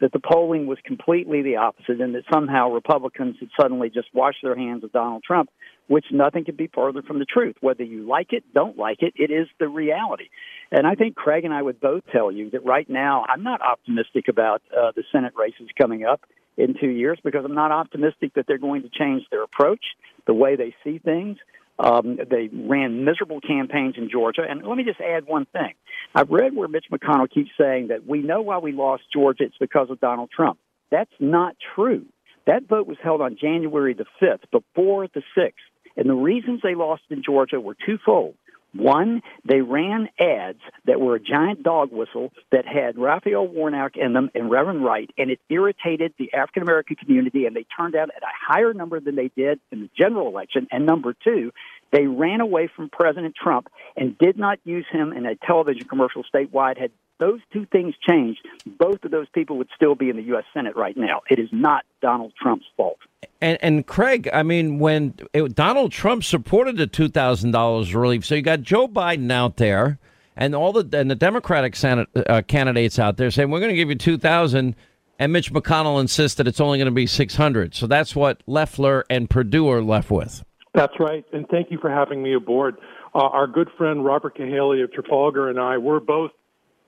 that the polling was completely the opposite and that somehow Republicans had suddenly just washed their hands of Donald Trump, which nothing could be further from the truth. Whether you like it, don't like it, it is the reality. And I think Craig and I would both tell you that right now I'm not optimistic about uh, the Senate races coming up in two years because I'm not optimistic that they're going to change their approach, the way they see things. Um, they ran miserable campaigns in Georgia. And let me just add one thing. I've read where Mitch McConnell keeps saying that we know why we lost Georgia, it's because of Donald Trump. That's not true. That vote was held on January the 5th, before the 6th. And the reasons they lost in Georgia were twofold. One, they ran ads that were a giant dog whistle that had Raphael Warnock in them and Reverend Wright, and it irritated the African American community, and they turned out at a higher number than they did in the general election. And number two, they ran away from President Trump and did not use him in a television commercial statewide. Had those two things changed, both of those people would still be in the U.S. Senate right now. It is not Donald Trump's fault. And, and Craig, I mean, when it, Donald Trump supported the two thousand dollars relief, so you got Joe Biden out there, and all the and the Democratic Senate, uh, candidates out there saying we're going to give you two thousand, and Mitch McConnell insists that it's only going to be six hundred. So that's what Loeffler and Perdue are left with. That's right, and thank you for having me aboard. Uh, our good friend Robert Cahaly of Trafalgar and I were both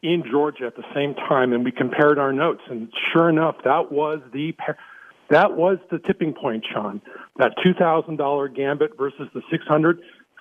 in Georgia at the same time, and we compared our notes. And sure enough, that was the that was the tipping point, Sean. That two thousand dollar gambit versus the six hundred.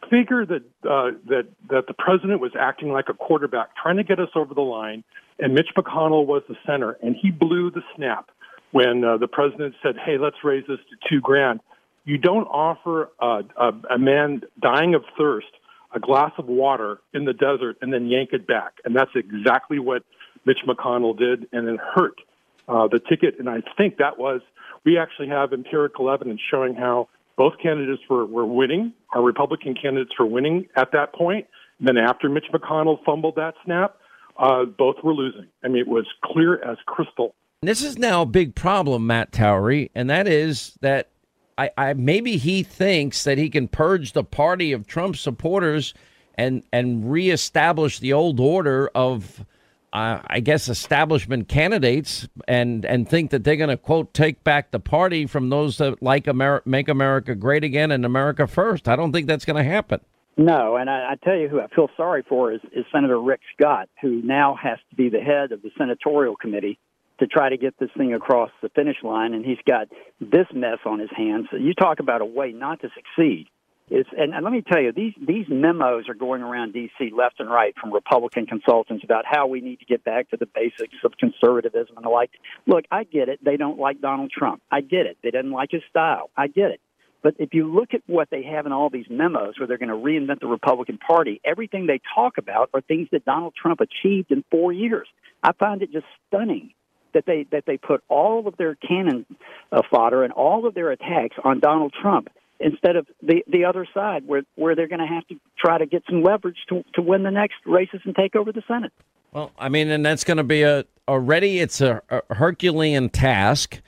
Figure that uh, that that the president was acting like a quarterback, trying to get us over the line, and Mitch McConnell was the center, and he blew the snap when uh, the president said, "Hey, let's raise this to two grand." You don't offer a, a, a man dying of thirst a glass of water in the desert and then yank it back. And that's exactly what Mitch McConnell did, and it hurt uh, the ticket. And I think that was, we actually have empirical evidence showing how both candidates were, were winning. Our Republican candidates were winning at that point. And then after Mitch McConnell fumbled that snap, uh, both were losing. I mean, it was clear as crystal. This is now a big problem, Matt Towery, and that is that I, I maybe he thinks that he can purge the party of Trump supporters and and reestablish the old order of uh, I guess establishment candidates and and think that they're going to quote take back the party from those that like Amer- make America great again and America first. I don't think that's going to happen. No, and I, I tell you who I feel sorry for is, is Senator Rick Scott, who now has to be the head of the senatorial committee to try to get this thing across the finish line, and he's got this mess on his hands. So you talk about a way not to succeed. It's, and, and let me tell you, these these memos are going around D.C. left and right from Republican consultants about how we need to get back to the basics of conservatism and the like. Look, I get it. They don't like Donald Trump. I get it. They didn't like his style. I get it. But if you look at what they have in all these memos where they're going to reinvent the Republican Party, everything they talk about are things that Donald Trump achieved in four years. I find it just stunning that they that they put all of their cannon uh, fodder and all of their attacks on Donald Trump instead of the the other side where where they're going to have to try to get some leverage to to win the next races and take over the Senate. Well, I mean, and that's going to be a already it's a, a Herculean task.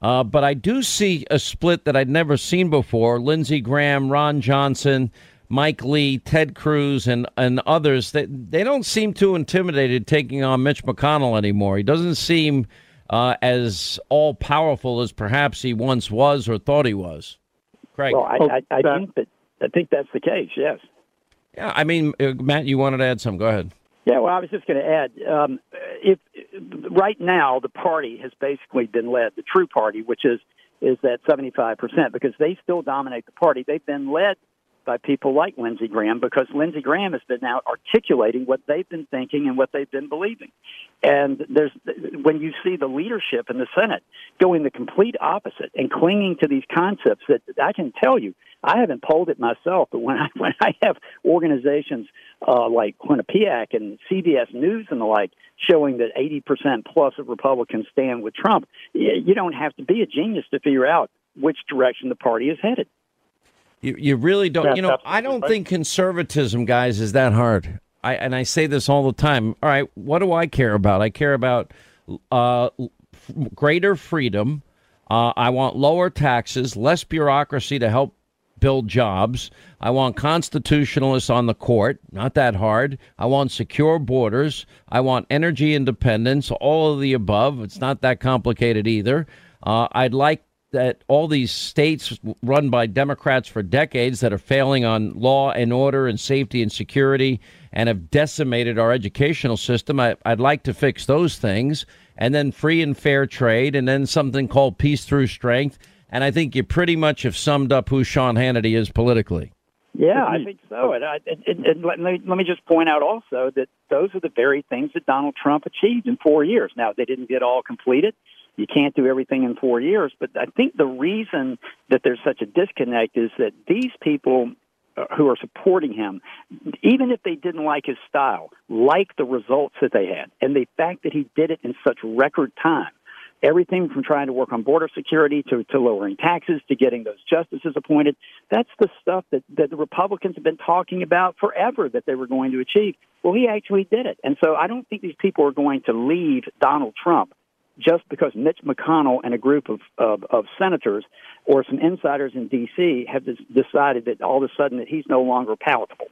Uh, but I do see a split that I'd never seen before. Lindsey Graham, Ron Johnson, Mike Lee, Ted Cruz, and, and others, they, they don't seem too intimidated taking on Mitch McConnell anymore. He doesn't seem uh, as all powerful as perhaps he once was or thought he was. Craig. Well, I, I, I think that I think that's the case. Yes. Yeah, I mean, uh, Matt, you wanted to add some. Go ahead. Yeah, well, I was just going to add, um, if right now the party has basically been led, the true party, which is is that seventy five percent, because they still dominate the party. They've been led by people like Lindsey Graham because Lindsey Graham has been out articulating what they've been thinking and what they've been believing. And there's when you see the leadership in the Senate going the complete opposite and clinging to these concepts that I can tell you, I haven't polled it myself, but when I when I have organizations uh, like Quinnipiac and CBS News and the like showing that 80% plus of Republicans stand with Trump, you don't have to be a genius to figure out which direction the party is headed. You, you really don't. That's you know, I don't right. think conservatism, guys, is that hard. I and I say this all the time. All right, what do I care about? I care about uh, greater freedom. Uh, I want lower taxes, less bureaucracy to help build jobs. I want constitutionalists on the court, not that hard. I want secure borders. I want energy independence, all of the above. It's not that complicated either. Uh, I'd like that all these states run by Democrats for decades that are failing on law and order and safety and security and have decimated our educational system. I, would like to fix those things. And then free and fair trade, and then something called peace through strength. And I think you pretty much have summed up who Sean Hannity is politically. Yeah, I think so. And, I, and, and let, let me just point out also that those are the very things that Donald Trump achieved in four years. Now, they didn't get all completed you can't do everything in four years. But I think the reason that there's such a disconnect is that these people uh, who are supporting him, even if they didn't like his style, like the results that they had, and the fact that he did it in such record time. Everything from trying to work on border security to, to lowering taxes to getting those justices appointed. That's the stuff that, that the Republicans have been talking about forever that they were going to achieve. Well, he actually did it. And so I don't think these people are going to leave Donald Trump just because Mitch McConnell and a group of, of, of senators or some insiders in D.C. have decided that all of a sudden that he's no longer palatable.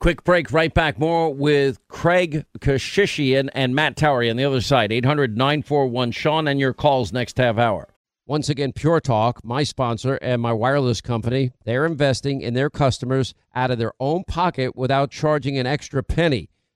Quick break, right back. More with Craig Keshishian and Matt Towery on the other side. 800 941 Sean and your calls next half hour. Once again, Pure Talk, my sponsor and my wireless company, they're investing in their customers out of their own pocket without charging an extra penny.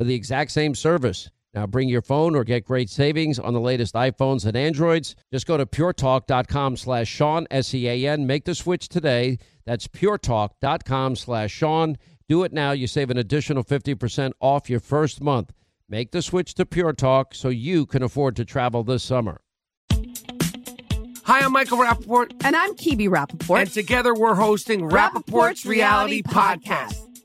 for the exact same service. Now bring your phone or get great savings on the latest iPhones and Androids. Just go to puretalk.com slash Sean, S-E-A-N. Make the switch today. That's puretalk.com slash Sean. Do it now. You save an additional 50% off your first month. Make the switch to Pure Talk so you can afford to travel this summer. Hi, I'm Michael Rapaport. And I'm Kibi Rapaport. And together we're hosting Rapaport's, Rapaport's Reality, Reality Podcast. Podcast.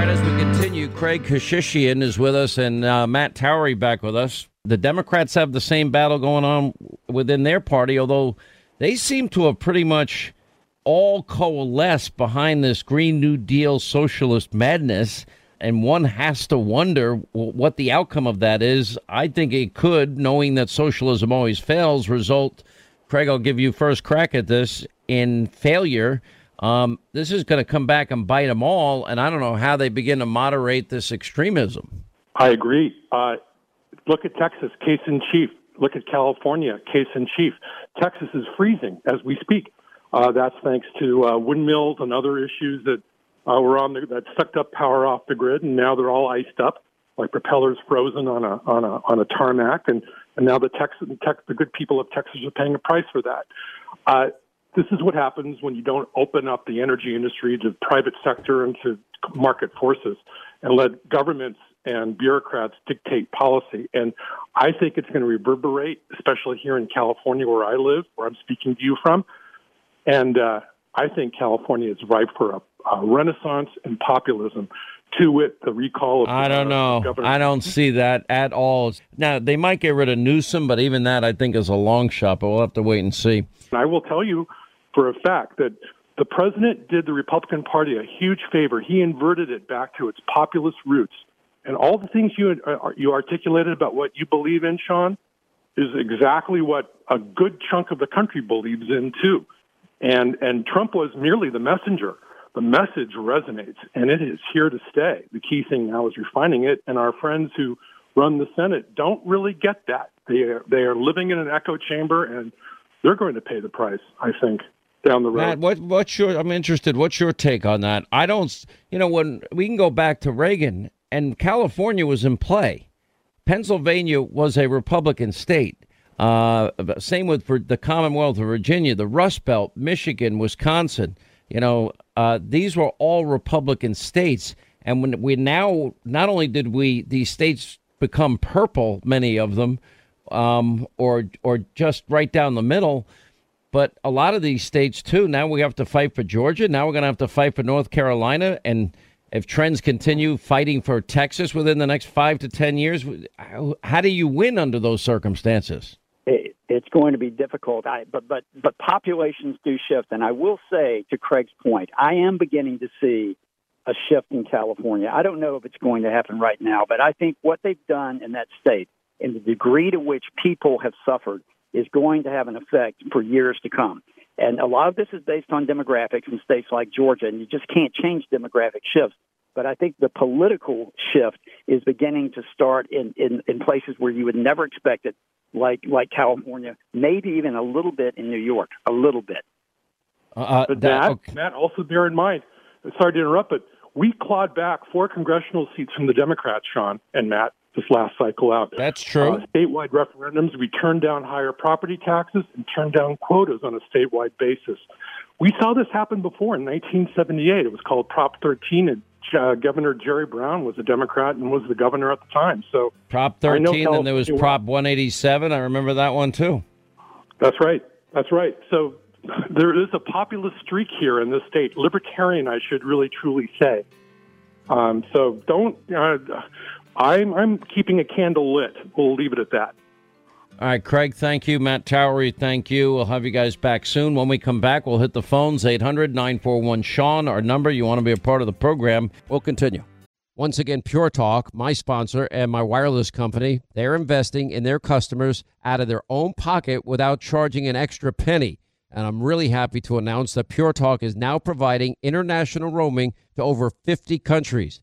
Right, as we continue, Craig Keshishian is with us and uh, Matt Towery back with us. The Democrats have the same battle going on within their party, although they seem to have pretty much all coalesced behind this Green New Deal socialist madness. And one has to wonder what the outcome of that is. I think it could, knowing that socialism always fails, result. Craig, I'll give you first crack at this in failure. Um, this is going to come back and bite them all, and I don't know how they begin to moderate this extremism. I agree. Uh, look at Texas, case in chief. Look at California, case in chief. Texas is freezing as we speak. Uh, that's thanks to uh, windmills and other issues that uh, were on the, that sucked up power off the grid, and now they're all iced up, like propellers frozen on a on a on a tarmac, and and now the Texas Tex, the good people of Texas are paying a price for that. This is what happens when you don't open up the energy industry to private sector and to market forces and let governments and bureaucrats dictate policy. And I think it's going to reverberate, especially here in California where I live, where I'm speaking to you from. And uh, I think California is ripe for a, a renaissance in populism. to wit, the recall of I don't know. Governor. I don't see that at all. Now they might get rid of Newsom, but even that I think is a long shot. But we'll have to wait and see. I will tell you for a fact that the president did the Republican Party a huge favor. He inverted it back to its populist roots. And all the things you uh, you articulated about what you believe in, Sean, is exactly what a good chunk of the country believes in too. And and Trump was merely the messenger. The message resonates, and it is here to stay. The key thing now is refining it, and our friends who run the Senate don't really get that. They are, they are living in an echo chamber, and they're going to pay the price. I think down the road. Matt, what what's your? I'm interested. What's your take on that? I don't. You know, when we can go back to Reagan and California was in play. Pennsylvania was a Republican state. Uh, same with the Commonwealth of Virginia, the Rust Belt, Michigan, Wisconsin. You know, uh, these were all Republican states. And when we now, not only did we these states become purple, many of them, um, or or just right down the middle, but a lot of these states too. Now we have to fight for Georgia. Now we're going to have to fight for North Carolina and if trends continue fighting for Texas within the next five to 10 years, how, do you win under those circumstances? It, it's going to be difficult. I, but, but, but populations do shift. And I will say, to Craig's point, I am beginning to see a shift in California. I don't know if it's going to happen right now, but I think what they've done in that state and the degree to which people have suffered is going to have an effect for years to come. And a lot of this is based on demographics in states like Georgia, and you just can't change demographic shifts. But I think the political shift is beginning to start in, in, in places where you would never expect it, like like California, maybe even a little bit in New York, a little bit. Uh, but that, Matt, okay. Matt, also bear in mind, sorry to interrupt, but we clawed back four congressional seats from the Democrats, Sean and Matt, this last cycle out. That's true. Uh, statewide referendums, we turned down higher property taxes and turned down quotas on a statewide basis. We saw this happen before in 1978. It was called Prop 13, and uh, Governor Jerry Brown was a Democrat and was the governor at the time. So Prop 13, and there was Prop 187. I remember that one too. That's right. That's right. So there is a populist streak here in this state, libertarian, I should really truly say. Um, so don't. Uh, I'm I'm keeping a candle lit. We'll leave it at that. All right, Craig, thank you. Matt Towery, thank you. We'll have you guys back soon. When we come back, we'll hit the phones 800 941 Sean, our number. You want to be a part of the program. We'll continue. Once again, Pure Talk, my sponsor and my wireless company, they're investing in their customers out of their own pocket without charging an extra penny. And I'm really happy to announce that Pure Talk is now providing international roaming to over 50 countries.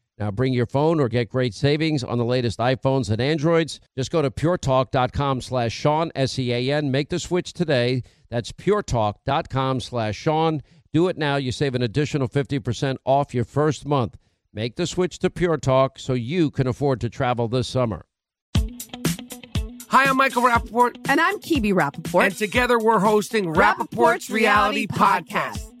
Now bring your phone or get great savings on the latest iPhones and Androids. Just go to puretalk.com slash Sean, S-E-A-N. Make the switch today. That's puretalk.com slash Sean. Do it now. You save an additional 50% off your first month. Make the switch to Pure Talk so you can afford to travel this summer. Hi, I'm Michael Rapaport. And I'm Kibi Rapaport. And together we're hosting Rapaport's, Rapaport's Reality, Reality Podcast. Podcast.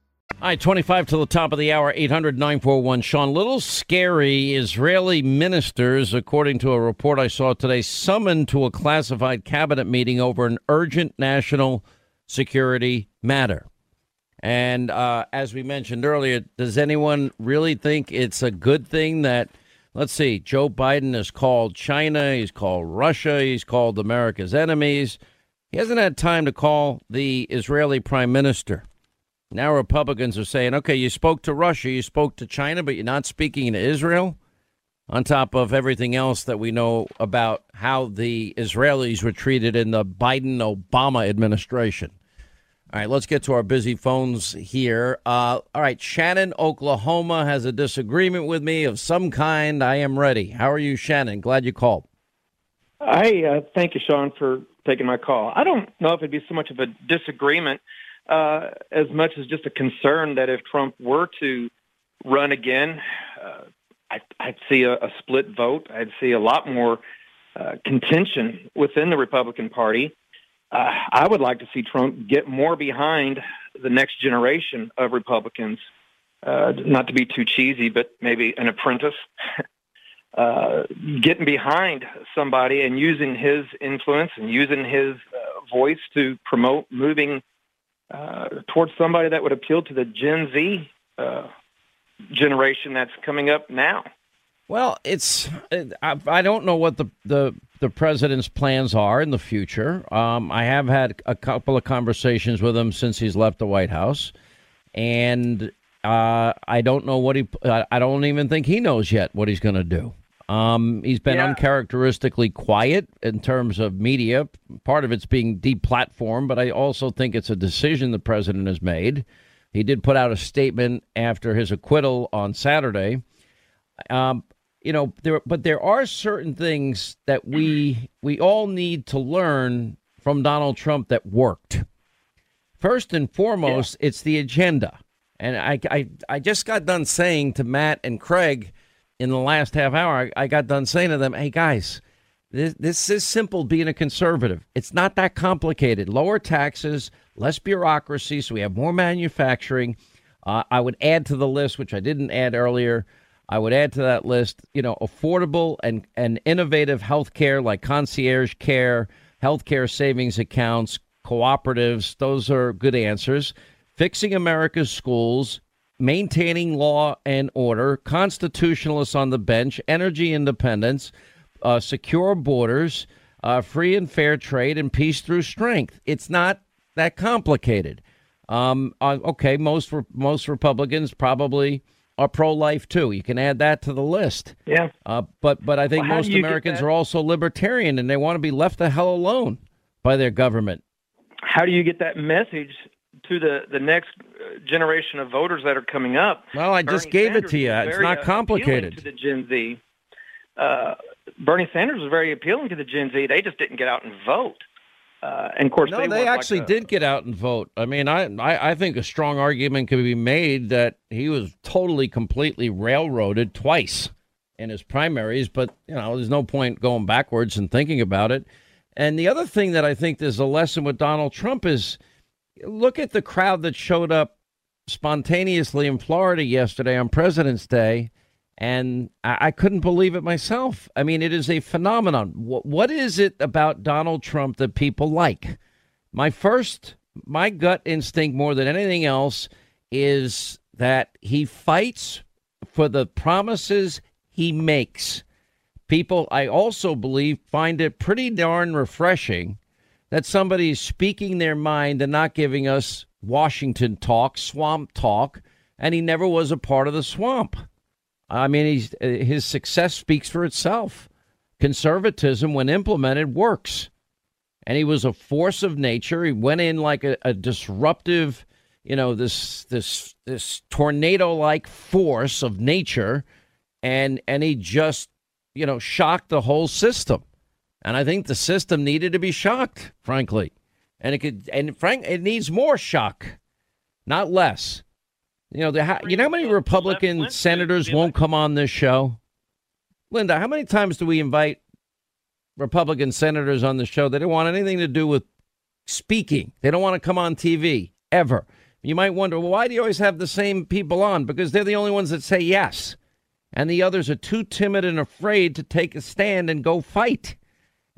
All right, 25 to the top of the hour, 800 941 Sean. Little scary Israeli ministers, according to a report I saw today, summoned to a classified cabinet meeting over an urgent national security matter. And uh, as we mentioned earlier, does anyone really think it's a good thing that, let's see, Joe Biden has called China, he's called Russia, he's called America's enemies. He hasn't had time to call the Israeli prime minister. Now Republicans are saying, okay, you spoke to Russia, you spoke to China, but you're not speaking to Israel, on top of everything else that we know about how the Israelis were treated in the Biden Obama administration. All right, let's get to our busy phones here. Uh, all right, Shannon, Oklahoma has a disagreement with me of some kind. I am ready. How are you, Shannon? Glad you called. Hi, uh, thank you, Sean, for taking my call. I don't know if it'd be so much of a disagreement uh, as much as just a concern that if Trump were to run again, uh, I, I'd see a, a split vote. I'd see a lot more uh, contention within the Republican Party. Uh, I would like to see Trump get more behind the next generation of Republicans. Uh, not to be too cheesy, but maybe an apprentice. uh, getting behind somebody and using his influence and using his voice to promote moving uh, towards somebody that would appeal to the Gen Z uh, generation that's coming up now. Well, it's I, don't know what the, the the president's plans are in the future. Um, I have had a couple of conversations with him since he's left the White House, and uh, I don't know what he. I don't even think he knows yet what he's going to do. Um, he's been yeah. uncharacteristically quiet in terms of media. Part of it's being deplatformed, but I also think it's a decision the president has made. He did put out a statement after his acquittal on Saturday. Um, you know, there, but there are certain things that we we all need to learn from Donald Trump that worked. First and foremost, yeah. it's the agenda. And I, I, I just got done saying to Matt and Craig in the last half hour, I, I got done saying to them, hey, guys, this, this is simple being a conservative. It's not that complicated. Lower taxes, less bureaucracy, so we have more manufacturing. Uh, I would add to the list, which I didn't add earlier, I would add to that list, you know, affordable and, and innovative health care like concierge care, healthcare savings accounts, cooperatives. Those are good answers. Fixing America's schools, maintaining law and order, constitutionalists on the bench, energy independence, uh, secure borders, uh, free and fair trade, and peace through strength. It's not that complicated. Um, uh, okay, most most Republicans probably are pro-life too. You can add that to the list. Yeah. Uh, but but I think well, most Americans are also libertarian and they want to be left the hell alone by their government. How do you get that message to the the next generation of voters that are coming up? Well, I just Bernie gave Sanders it to you. It's not uh, complicated. To the Gen Z, uh, Bernie Sanders was very appealing to the Gen Z. They just didn't get out and vote. Uh, and of course, No, they, they, want, like, actually a- did get out and vote. I mean, I, I I think a strong argument could be made that he was totally, completely railroaded twice in his primaries. But you know, there's no point going backwards and thinking about it. And the other thing that I think there's a lesson with Donald Trump is look at the crowd that showed up spontaneously in Florida yesterday on President's Day. And I, I couldn't believe it myself. I mean, it is a phenomenon. What, what is it about Donald Trump that people like? My first, my gut instinct more than anything else is that he fights for the promises he makes. People, I also believe, find it pretty darn refreshing that somebody is speaking their mind and not giving us Washington talk, swamp talk, and he never was a part of the swamp. I mean, his success speaks for itself. Conservatism, when implemented, works. And he was a force of nature. He went in like a, a disruptive, you know, this this this tornado-like force of nature, and and he just, you know, shocked the whole system. And I think the system needed to be shocked, frankly. And it could, and frank, it needs more shock, not less. You know, the, you know how many Republican senators won't come on this show? Linda, how many times do we invite Republican senators on the show? They don't want anything to do with speaking. They don't want to come on TV ever. You might wonder, well, why do you always have the same people on? Because they're the only ones that say yes. And the others are too timid and afraid to take a stand and go fight.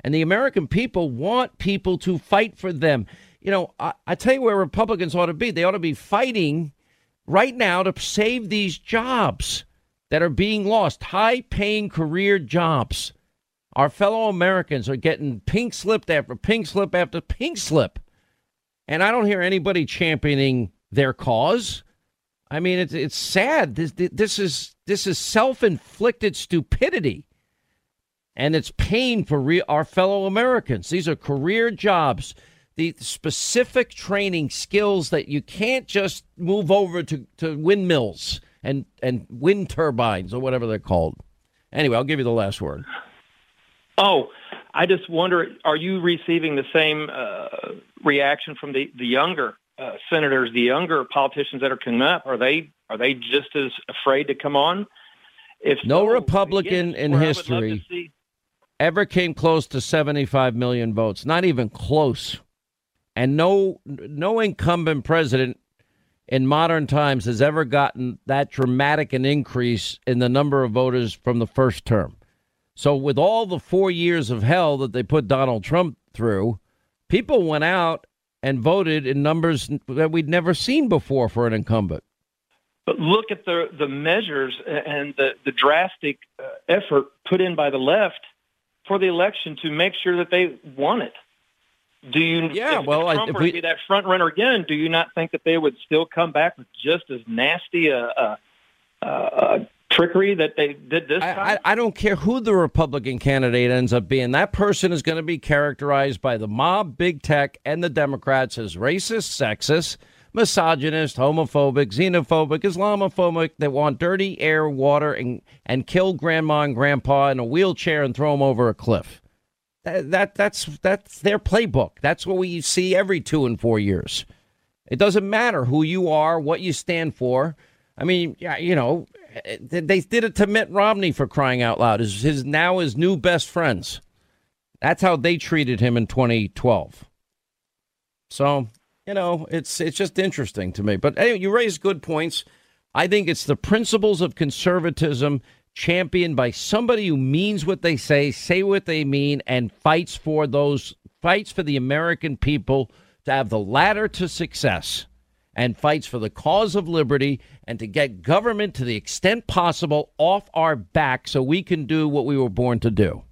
And the American people want people to fight for them. You know, I, I tell you where Republicans ought to be. They ought to be fighting right now to save these jobs that are being lost, high paying career jobs. Our fellow Americans are getting pink slipped after pink slip after pink slip. And I don't hear anybody championing their cause. I mean, it's it's sad. This this is this is self inflicted stupidity, and it's pain for re- our fellow Americans. These are career jobs, the specific training skills that you can't just move over to, to windmills and and wind turbines or whatever they're called. Anyway, I'll give you the last word. Oh, I just wonder: Are you receiving the same uh, reaction from the the younger uh, senators, the younger politicians that are coming up? Are they are they just as afraid to come on? If no so, Republican again, in where I would love to history ever came close to 75 million votes, not even close. And no no incumbent president in modern times has ever gotten that dramatic an increase in the number of voters from the first term. So with all the 4 years of hell that they put Donald Trump through, people went out and voted in numbers that we'd never seen before for an incumbent. But look at the the measures and the the drastic uh, effort put in by the left for the election to make sure that they won it. Do you? Yeah, if, well, if Trump if were we- to be that front runner again, do you not think that they would still come back with just as nasty a, a, a, a trickery that they did this time? I, I don't care who the Republican candidate ends up being. That person is going to be characterized by the mob, big tech, and the Democrats as racist, sexist, misogynist, homophobic, xenophobic, Islamophobic that want dirty air, water, and, and kill grandma and grandpa in a wheelchair and throw them over a cliff. That, that that's that's their playbook. That's what we see every two and four years. It doesn't matter who you are, what you stand for. I mean, yeah, you know, they they did it to Mitt Romney for crying out loud. His, his now his new best friends. That's how they treated him in 2012. So you know, it's it's just interesting to me. But anyway, you raise good points. I think it's the principles of conservatism championed by somebody who means what they say, say what they mean, and fights for those fights for the American people to have the ladder to success and fights for the cause of liberty and to get government to the extent possible off our back so we can do what we were born to do.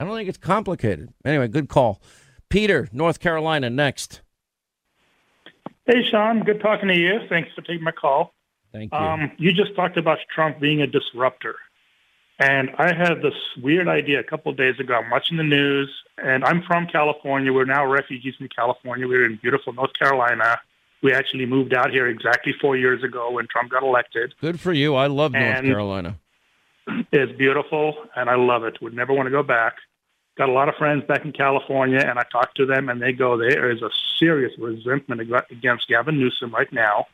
I don't think it's complicated. Anyway, good call. Peter, North Carolina, next. Hey, Sean. Good talking to you. Thanks for taking my call. Thank you. Um, you just talked about Trump being a disruptor. And I had this weird idea a couple of days ago. I'm watching the news, and I'm from California. We're now refugees from California. We're in beautiful North Carolina. We actually moved out here exactly four years ago when Trump got elected. Good for you. I love North And- Carolina. It's beautiful, and I love it. Would never want to go back. Got a lot of friends back in California, and I talked to them, and they go, there is a serious resentment against Gavin Newsom right now,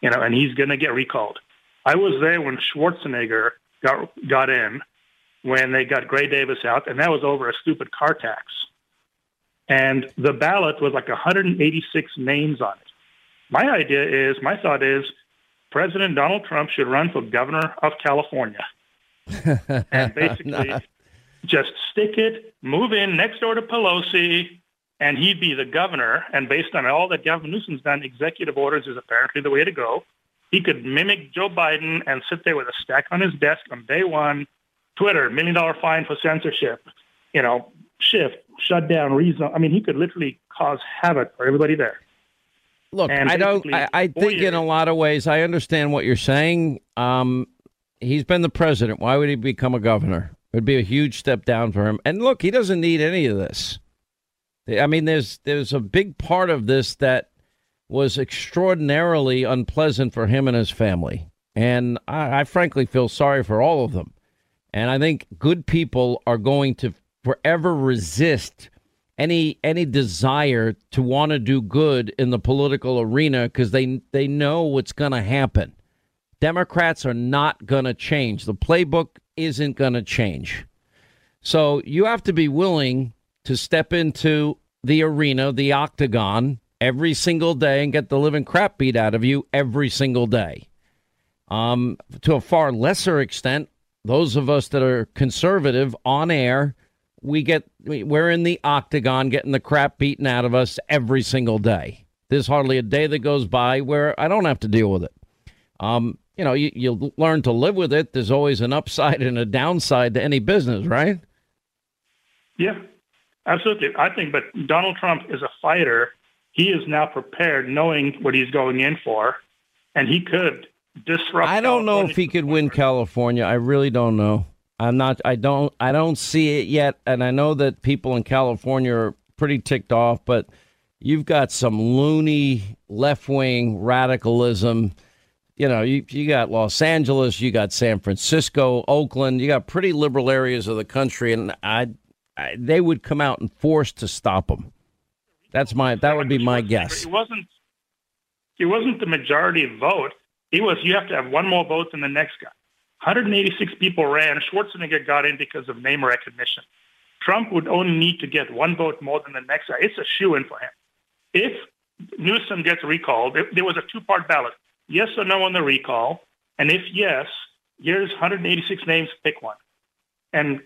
you know, and he's going to get recalled. I was there when Schwarzenegger got got in, when they got Gray Davis out, and that was over a stupid car tax. And the ballot was like 186 names on it. My idea is, my thought is, President Donald Trump should run for governor of California and basically just stick it, move in next door to Pelosi, and he'd be the governor. And based on all that Gavin Newsom's done, executive orders is apparently the way to go. He could mimic Joe Biden and sit there with a stack on his desk on day one. Twitter, million dollar fine for censorship. You know, shift, shut down, reason. I mean, he could literally cause havoc for everybody there. Look, And I don't. I, I think in a lot of ways, I understand what you're saying. Um, he's been the president. Why would he become a governor? It would be a huge step down for him. And look, he doesn't need any of this. I mean, there's there's a big part of this that was extraordinarily unpleasant for him and his family, and I, I frankly feel sorry for all of them. And I think good people are going to forever resist any any desire to want to do good in the political arena because they they know what's going to happen. Democrats are not going to change. The playbook isn't going to change. So you have to be willing to step into the arena, the octagon, every single day and get the living crap beat out of you every single day. Um, to a far lesser extent, those of us that are conservative on air, we get we- we're in the octagon getting the crap beaten out of us every single day. There's hardly a day that goes by where I don't have to deal with it. Um, you know, you, you learn to live with it. There's always an upside and a downside to any business, right? Yeah, absolutely. I think, but Donald Trump is a fighter. He is now prepared, knowing what he's going in for, and he could disrupt. I don't know if he could win California. I really don't know. I'm not. I don't. I don't see it yet. And I know that people in California are pretty ticked off. But you've got some loony left wing radicalism. You know, you you got Los Angeles, you got San Francisco, Oakland. You got pretty liberal areas of the country, and I, I they would come out and force to stop them. That's my. That would be my guess. It wasn't. It wasn't the majority vote. It was you have to have one more vote than the next guy. 186 people ran. Schwarzenegger got in because of name recognition. Trump would only need to get one vote more than the next guy. It's a shoe in for him. If Newsom gets recalled, there was a two part ballot yes or no on the recall. And if yes, here's 186 names, pick one. And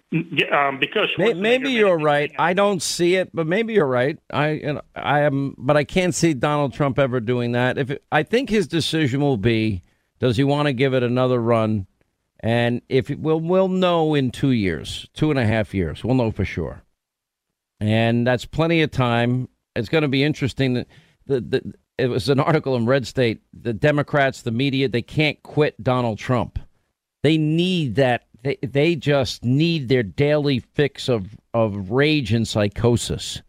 um, because May- Maybe you're right. I don't see it, but maybe you're right. I you know, I am, but I can't see Donald Trump ever doing that. If it, I think his decision will be, does he want to give it another run? And if we'll we'll know in two years, two and a half years, we'll know for sure. And that's plenty of time. It's going to be interesting. That the, the it was an article in Red State. The Democrats, the media, they can't quit Donald Trump. They need that. They they just need their daily fix of of rage and psychosis.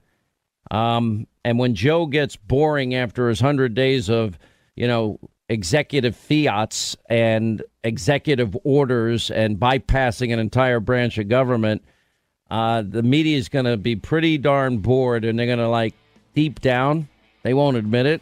Um, and when Joe gets boring after his hundred days of, you know, executive fiats and executive orders and bypassing an entire branch of government, uh, the media is going to be pretty darn bored, and they're going to like deep down, they won't admit it.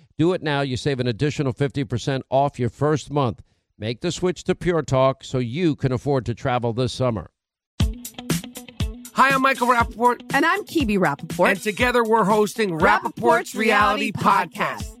Do it now. You save an additional 50% off your first month. Make the switch to Pure Talk so you can afford to travel this summer. Hi, I'm Michael Rapaport. And I'm Kebe Rapaport. And together we're hosting Rapaport's, Reality Podcast.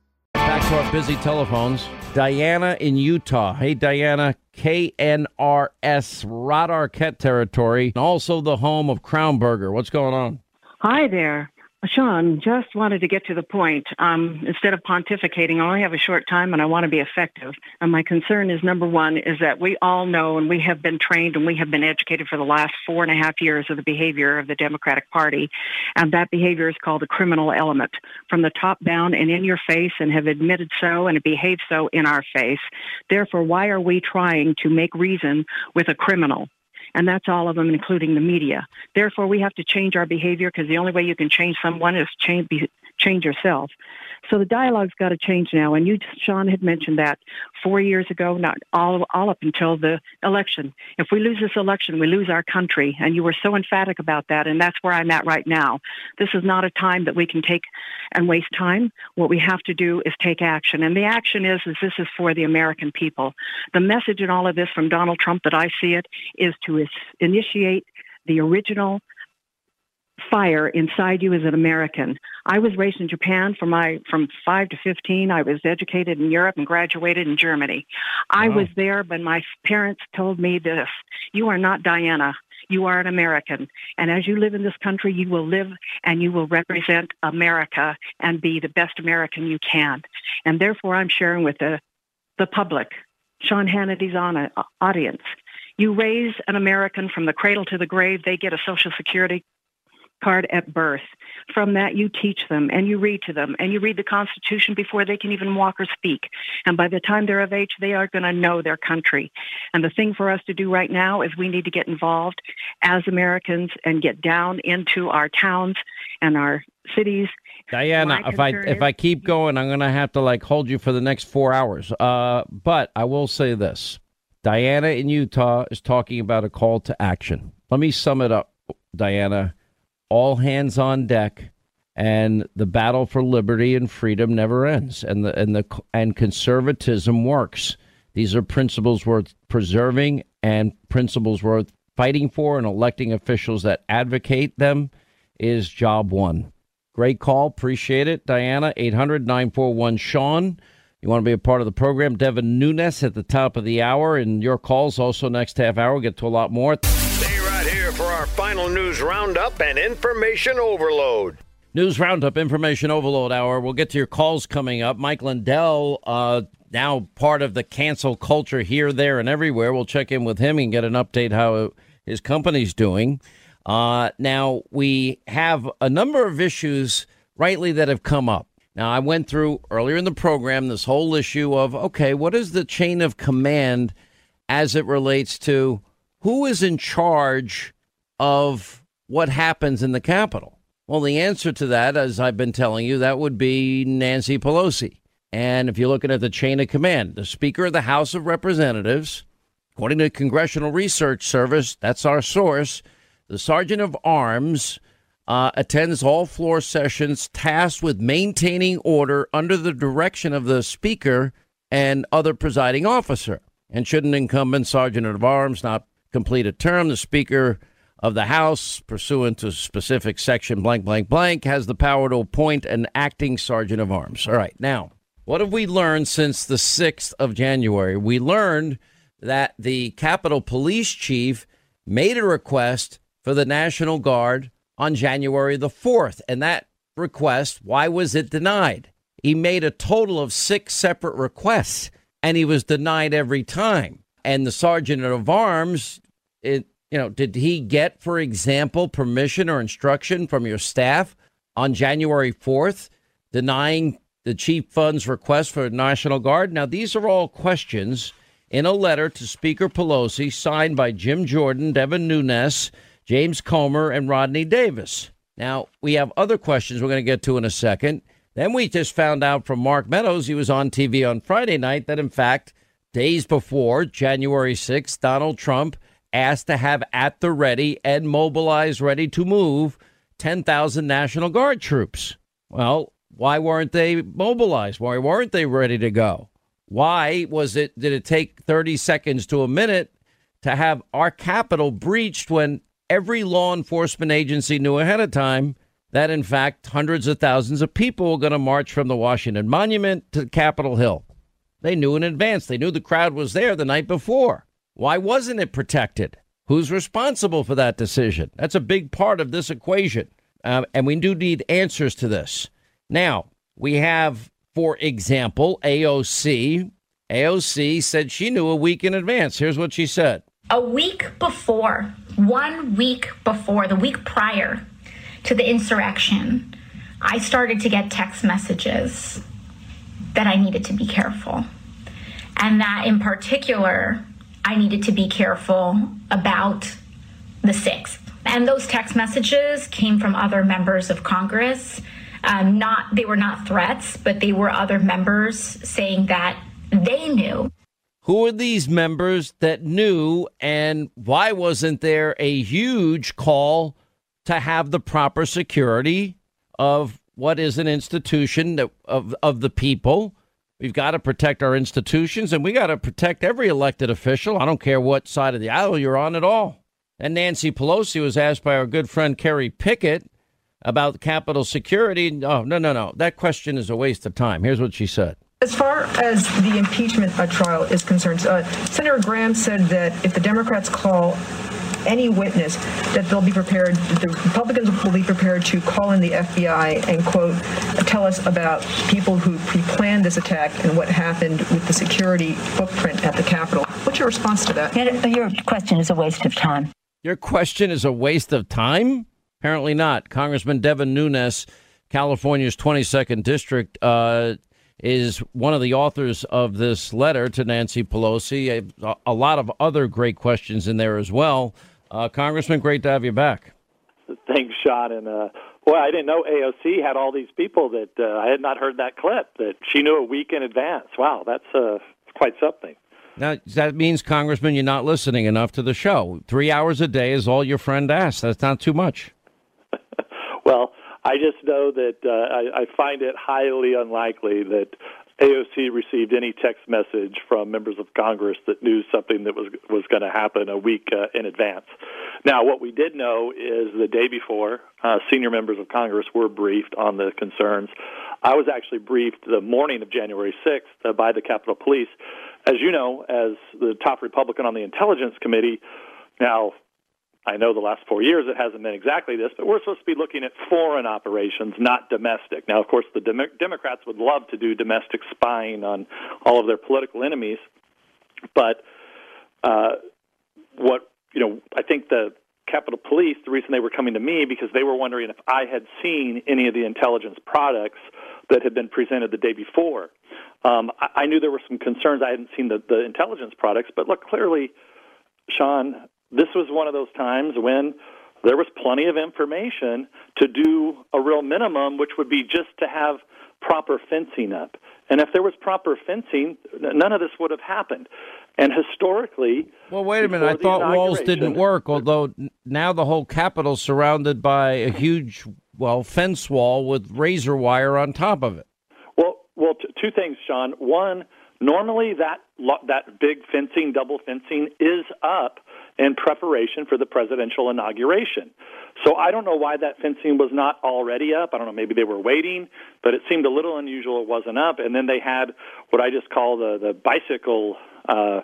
Back to our busy telephones. Diana in Utah. Hey, Diana, KNRS, Rod Arquette territory, and also the home of Crown Burger. What's going on? Hi there. Sean, just wanted to get to the point. Um, instead of pontificating, I only have a short time and I want to be effective. And my concern is number one is that we all know and we have been trained and we have been educated for the last four and a half years of the behavior of the Democratic Party. And that behavior is called the criminal element from the top down and in your face and have admitted so and behaved so in our face. Therefore, why are we trying to make reason with a criminal? And that's all of them, including the media. Therefore, we have to change our behavior because the only way you can change someone is change be, change yourself. So the dialogue's got to change now. And you, Sean, had mentioned that four years ago, not all all up until the election. If we lose this election, we lose our country. And you were so emphatic about that, and that's where I'm at right now. This is not a time that we can take and waste time. What we have to do is take action, and the action is is this is for the American people. The message in all of this from Donald Trump that I see it is to initiate the original fire inside you as an American. I was raised in Japan from my from 5 to 15. I was educated in Europe and graduated in Germany. I Wow. was there when my parents told me this, you are not Diana. You are an American. And as you live in this country, you will live and you will represent America and be the best American you can. And therefore I'm sharing with the the public, Sean Hannity's on a, audience. You raise an American from the cradle to the grave, they get a social security card at birth. From that, you teach them and you read to them and you read the Constitution before they can even walk or speak. And by the time they're of age, they are going to know their country. And the thing for us to do right now is we need to get involved as Americans and get down into our towns and our cities. Diana, if I if I keep going, I'm gonna have to like hold you for the next four hours. Uh, but I will say this: Diana in Utah is talking about a call to action. Let me sum it up, Diana. All hands on deck, and the battle for liberty and freedom never ends, and the and the and conservatism works. These are principles worth preserving and principles worth fighting for, and electing officials that advocate them is job one. Great call. Appreciate it. Diana, 800 941 Sean. You want to be a part of the program? Devin Nunes at the top of the hour, and your calls also next half hour. We'll get to a lot more. For our final news roundup and information overload. News Roundup, Information Overload Hour. We'll get to your calls coming up. Mike Lindell, uh, now part of the cancel culture here, there, and everywhere. We'll check in with him and get an update how his company's doing. Uh, now, we have a number of issues, rightly, that have come up. Now, I went through earlier in the program this whole issue of okay, what is the chain of command as it relates to who is in charge of what happens in the Capitol? Well, the answer to that, as I've been telling you, that would be Nancy Pelosi. And if you're looking at the chain of command, the Speaker of the House of Representatives, according to the Congressional Research Service, that's our source, the Sergeant of Arms uh, attends all floor sessions tasked with maintaining order under the direction of the Speaker and other presiding officer. And should an incumbent Sergeant of Arms not complete a term, the Speaker of the House, pursuant to specific section blank, blank, blank, has the power to appoint an acting Sergeant of Arms. All right. Now, what have we learned since the 6th of January? We learned that the Capitol Police Chief made a request for the National Guard on January the 4th. And that request, why was it denied? He made a total of six separate requests and he was denied every time. And the sergeant of arms, it, you know, did he get, for example, permission or instruction from your staff on January 4th denying the chief Sund's request for National Guard? Now, these are all questions in a letter to Speaker Pelosi signed by Jim Jordan, Devin Nunes, James Comer, and Rodney Davis. Now, we have other questions we're going to get to in a second. Then we just found out from Mark Meadows, he was on TV on Friday night, that in fact, days before January 6th, Donald Trump asked to have at the ready and mobilized, ready to move 10,000 National Guard troops. Well, why weren't they mobilized? Why weren't they ready to go? Why was it did it take 30 seconds to a minute to have our capital breached when every law enforcement agency knew ahead of time that in fact hundreds of thousands of people were going to march from the Washington Monument to Capitol Hill? They knew in advance. They knew the crowd was there the night before. Why wasn't it protected? Who's responsible for that decision? That's a big part of this equation. Um, and we do need answers to this. Now, we have, for example, AOC. AOC said she knew a week in advance. Here's what she said A week before, one week before, the week prior to the insurrection, I started to get text messages that I needed to be careful. And that in particular, I needed to be careful about the 6th. And those text messages came from other members of Congress. Um, not they were not threats, but they were other members saying that they knew. Who are these members that knew, and why wasn't there a huge call to have the proper security of what is an institution of of the people? We've got to protect our institutions, and we got to protect every elected official. I don't care what side of the aisle you're on at all. And Nancy Pelosi was asked by our good friend Kerry Picket about Capitol security. Oh, no, no, no. That question is a waste of time. Here's what she said. As far as the impeachment trial is concerned, uh, Senator Graham said that if the Democrats call any witness, that they'll be prepared, the Republicans will be prepared to call in the FBI and, quote, tell us about people who pre planned this attack and what happened with the security footprint at the Capitol. What's your response to that? Your question is a waste of time. Your question is a waste of time? Apparently not. Congressman Devin Nunes, California's 22nd district, uh, is one of the authors of this letter to Nancy Pelosi. A, a lot of other great questions in there as well. Uh, Congressman, great to have you back. Thanks, Sean. And uh, boy, I didn't know AOC had all these people that uh, I had not heard that clip that she knew a week in advance. Wow, that's uh, quite something. Now, that means, Congressman, you're not listening enough to the show. Three hours a day is all your friend asks. That's not too much. well, I just know that uh, I, I find it highly unlikely that AOC received any text message from members of Congress that knew something that was was going to happen a week uh, in advance. Now, what we did know is the day before, uh, senior members of Congress were briefed on the concerns. I was actually briefed the morning of January 6th uh, by the Capitol Police. As you know, as the top Republican on the Intelligence Committee, now I know the last four years it hasn't been exactly this, but we're supposed to be looking at foreign operations, not domestic. Now, of course, the Dem- Democrats would love to do domestic spying on all of their political enemies, but uh, what you know, I think the Capitol Police, the reason they were coming to me because they were wondering if I had seen any of the intelligence products that had been presented the day before. Um, I, I knew there were some concerns. I hadn't seen the, the intelligence products, but look, clearly, Sean, this was one of those times when there was plenty of information to do a real minimum, which would be just to have proper fencing up. And if there was proper fencing, none of this would have happened. And historically, well, wait a minute. I thought walls didn't work. Although now the whole Capitol's surrounded by a huge, well, fence wall with razor wire on top of it. Well, well, t- two things, Sean. One, normally that that big fencing, double fencing, is up in preparation for the presidential inauguration. So I don't know why that fencing was not already up. I don't know, maybe they were waiting, but it seemed a little unusual it wasn't up. And then they had what I just call the, the bicycle uh,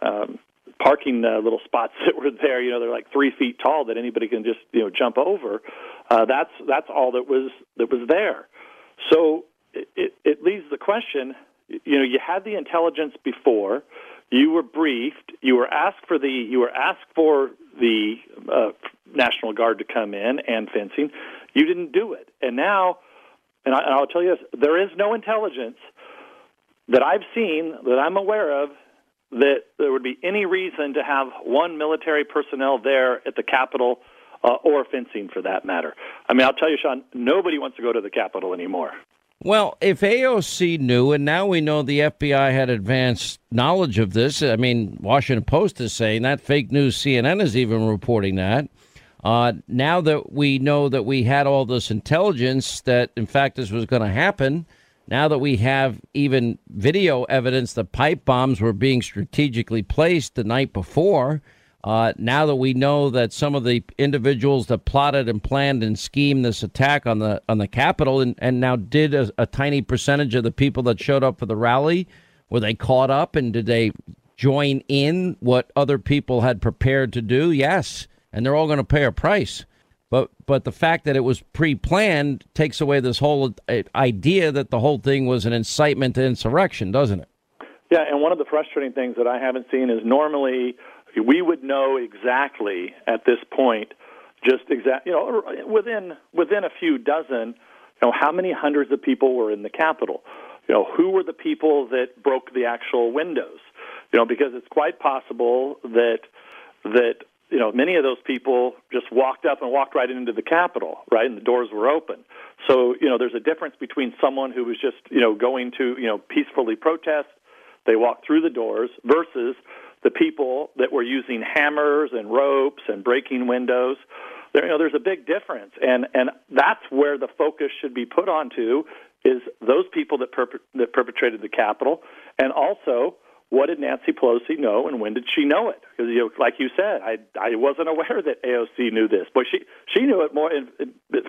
um, parking uh, little spots that were there. You know, they're like three feet tall that anybody can just you know jump over. Uh, that's that's all that was that was there. So it, it, it leaves the question. You know, you had the intelligence before. You were briefed. You were asked for the. You were asked for the uh, National Guard to come in and fencing. You didn't do it, and now, and, I, and I'll tell you this: there is no intelligence that I've seen that I'm aware of that there would be any reason to have one military personnel there at the Capitol uh, or fencing for that matter. I mean, I'll tell you, Sean, nobody wants to go to the Capitol anymore. Well, if AOC knew, and now we know the FBI had advanced knowledge of this, I mean, Washington Post is saying that, fake news CNN is even reporting that. Uh, now that we know that we had all this intelligence that, in fact, this was going to happen, now that we have even video evidence that pipe bombs were being strategically placed the night before, uh, now that we know that some of the individuals that plotted and planned and schemed this attack on the on the Capitol and, and now did a, a tiny percentage of the people that showed up for the rally, were they caught up and did they join in what other people had prepared to do? Yes, and they're all going to pay a price. But but the fact that it was pre-planned takes away this whole uh, idea that the whole thing was an incitement to insurrection, doesn't it? Yeah, and one of the frustrating things that I haven't seen is normally we would know exactly at this point, just exact, you know, within within a few dozen, you know, how many hundreds of people were in the Capitol, you know, who were the people that broke the actual windows, you know, because it's quite possible that that you know, many of those people just walked up and walked right into the Capitol, right, and the doors were open. So, you know, there's a difference between someone who was just, you know, going to, you know, peacefully protest, they walked through the doors, versus the people that were using hammers and ropes and breaking windows. There, you know, there's a big difference, and and that's where the focus should be put onto is those people that perp- that perpetrated the Capitol, and also what did Nancy Pelosi know and when did she know it? Because you know, like you said, I I wasn't aware that AOC knew this, but she she knew it more in,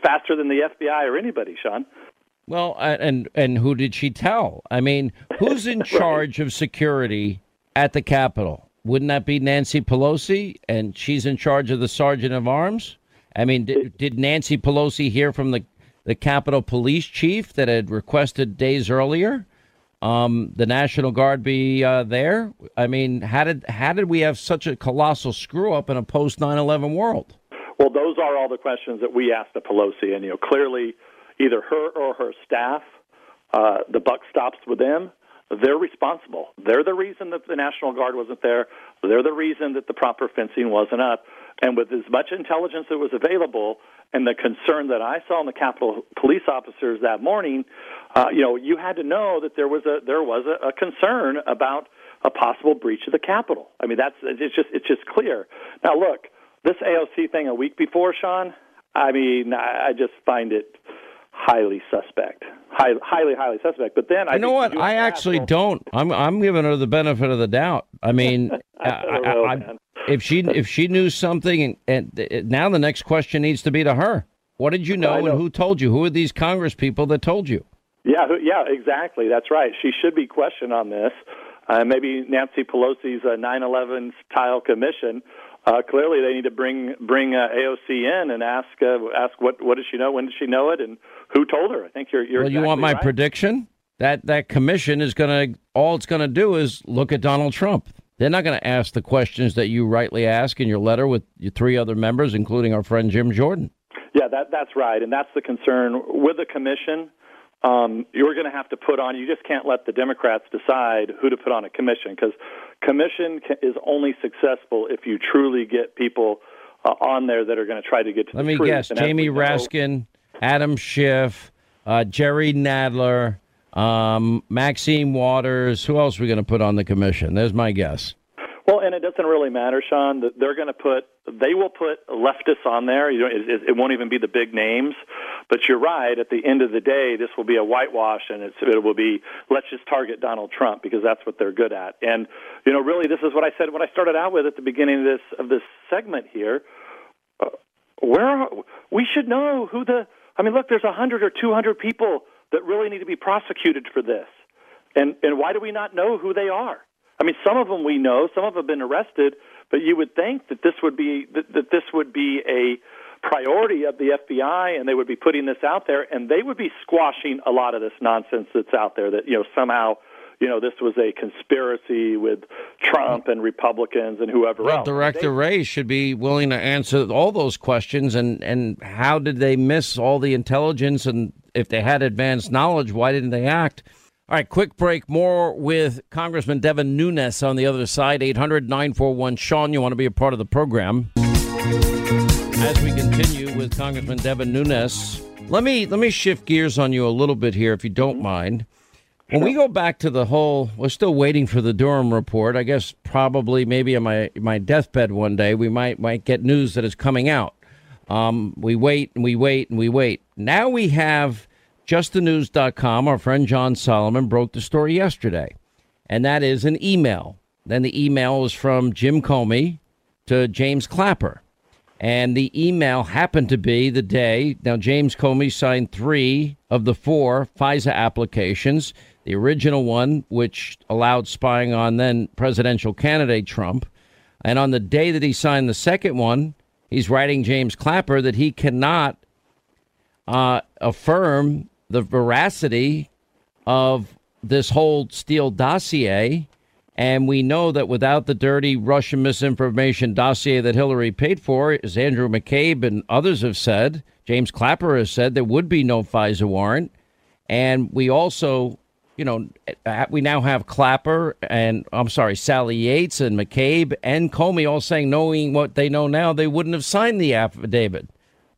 faster than the FBI or anybody, Sean. Well, and and who did she tell? I mean, who's in charge right. of security at the Capitol? Wouldn't that be Nancy Pelosi? And she's in charge of the sergeant of arms. I mean, did, did Nancy Pelosi hear from the the Capitol Police Chief that had requested days earlier? um, the National Guard be uh, there? I mean, how did how did we have such a colossal screw up in a post 9/11 world? Well, those are all the questions that we asked the Pelosi, and you know, clearly, either her or her staff, uh, the buck stops with them. They're responsible. They're the reason that the National Guard wasn't there. They're the reason that the proper fencing wasn't up. And with as much intelligence that was available, and the concern that I saw in the Capitol police officers that morning, uh, you know, you had to know that there was a there was a, a concern about a possible breach of the Capitol. I mean, that's it's just it's just clear. Now, look, this AOC thing a week before, Sean. I mean, I, I just find it highly suspect, High, highly, highly suspect. But then I you know what? I actually don't. I'm I'm giving her the benefit of the doubt. I mean, I, I, know, I, if she if she knew something, and, and, now the next question needs to be to her. What did you know, know, and who told you? Who are these Congress people that told you? Yeah, yeah, exactly. That's right. She should be questioned on this. Uh, maybe Nancy Pelosi's uh, 9/11 style commission. Uh, clearly, they need to bring bring uh, AOC in and ask uh, ask what what does she know, when did she know it, and who told her. I think you're you're. Well, exactly you want my right. prediction? That that commission is going to all it's going to do is look at Donald Trump. They're not going to ask the questions that you rightly ask in your letter with your three other members, including our friend Jim Jordan. Yeah, that that's right, and that's the concern with the commission. Um, you're going to have to put on. You just can't let the Democrats decide who to put on a commission because commission is only successful if you truly get people uh, on there that are going to try to get to Let the me truth. guess: And Jamie as Raskin, Adam Schiff, uh, Jerry Nadler, um, Maxine Waters. Who else are we going to put on the commission? There's my guess. Well, and it doesn't really matter, Sean. They're going to put, they will put leftists on there. You know, it, it, won't even be the big names. But you're right. At the end of the day, this will be a whitewash, and it will be let's just target Donald Trump because that's what they're good at. And you know, really, this is what I said when I started out with at the beginning of this of this segment here. Uh, where are, we should know who the. I mean, look, there's a hundred or two hundred people that really need to be prosecuted for this, and and why do we not know who they are? I mean, some of them we know, some of them have been arrested, but you would think that this would be that, that this would be a priority of the FBI, and they would be putting this out there, and they would be squashing a lot of this nonsense that's out there. That you know somehow you know, this was a conspiracy with Trump and Republicans and whoever well, else. Director Wray should be willing to answer all those questions. And, and how did they miss all the intelligence? And if they had advanced knowledge, why didn't they act? All right, quick break. More with Congressman Devin Nunes on the other side. 800 941 Sean, you want to be a part of the program. As we continue with Congressman Devin Nunes, let me let me shift gears on you a little bit here, if you don't mind. When we go back to the whole, we're still waiting for the Durham report. I guess probably maybe on my my deathbed one day we might might get news that is coming out. Um, we wait and we wait and we wait. Now we have justthenews.com. Our friend John Solomon broke the story yesterday, and that is an email. Then the email was from Jim Comey to James Clapper. And the email happened to be the day. Now, James Comey signed three of the four FISA applications the original one, which allowed spying on then presidential candidate Trump. And on the day that he signed the second one, he's writing James Clapper that he cannot uh, affirm the veracity of this whole Steele dossier. And we know that without the dirty Russian misinformation dossier that Hillary paid for, as Andrew McCabe and others have said, James Clapper has said, there would be no FISA warrant. And we also you know, we now have Clapper and I'm sorry, Sally Yates and McCabe and Comey all saying, knowing what they know now, they wouldn't have signed the affidavit.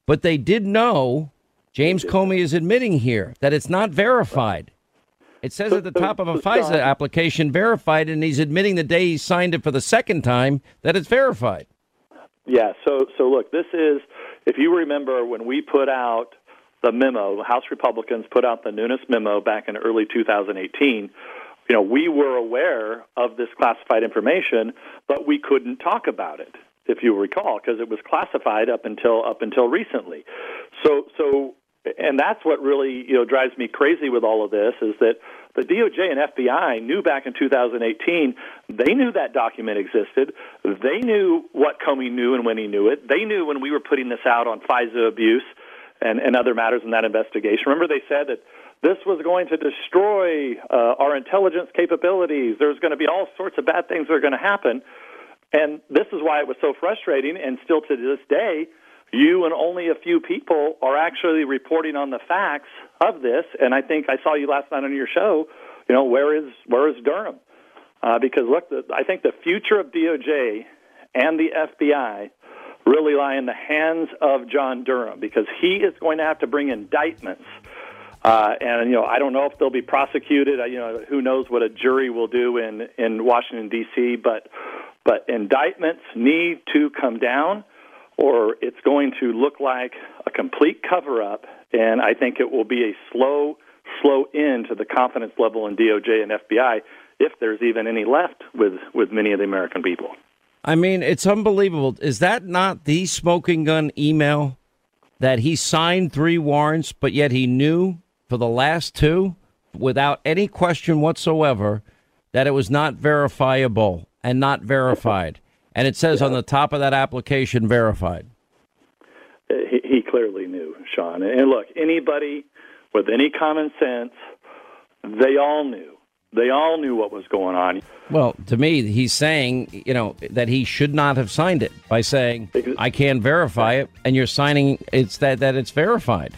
But they did know, James Comey is admitting here, that it's not verified. It says at the top of a FISA application, verified, and he's admitting the day he signed it for the second time that it's verified. Yeah. So, so look, this is if you remember when we put out the memo, House Republicans put out the Nunes memo back in early 2018. You know, we were aware of this classified information, but we couldn't talk about it, if you recall, because it was classified up until up until recently. So, so, and that's what really you know drives me crazy with all of this is that the DOJ and FBI knew back in 2018 they knew that document existed. They knew what Comey knew and when he knew it. They knew when we were putting this out on FISA abuse and, and other matters in that investigation. Remember, they said that this was going to destroy uh, our intelligence capabilities. There's going to be all sorts of bad things that are going to happen. And this is why it was so frustrating. And still to this day, you and only a few people are actually reporting on the facts of this. And I think I saw you last night on your show. You know, where is where is Durham? Uh, because look, the, I think the future of DOJ and the FBI really lie in the hands of John Durham because he is going to have to bring indictments. Uh, and you know, I don't know if they'll be prosecuted. You know, who knows what a jury will do in in Washington D.C. But but indictments need to come down, or it's going to look like a complete cover up. And I think it will be a slow slow end to the confidence level in DOJ and FBI if there's even any left with with many of the American people. I mean, it's unbelievable. Is that not the smoking gun email that he signed three warrants, but yet he knew for the last two, without any question whatsoever, that it was not verifiable and not verified? And it says yeah. on the top of that application, verified. He, he clearly knew, Sean. And look, anybody with any common sense, they all knew they all knew what was going on. Well, to me, he's saying, you know, that he should not have signed it by saying, "I can't verify it," and you're signing it's that that it's verified.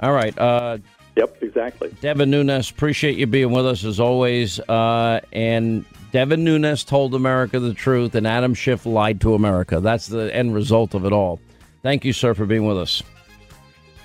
All right. Uh, yep, exactly. Devin Nunes, appreciate you being with us as always. Uh, and Devin Nunes told America the truth, and Adam Schiff lied to America. That's the end result of it all. Thank you, sir, for being with us.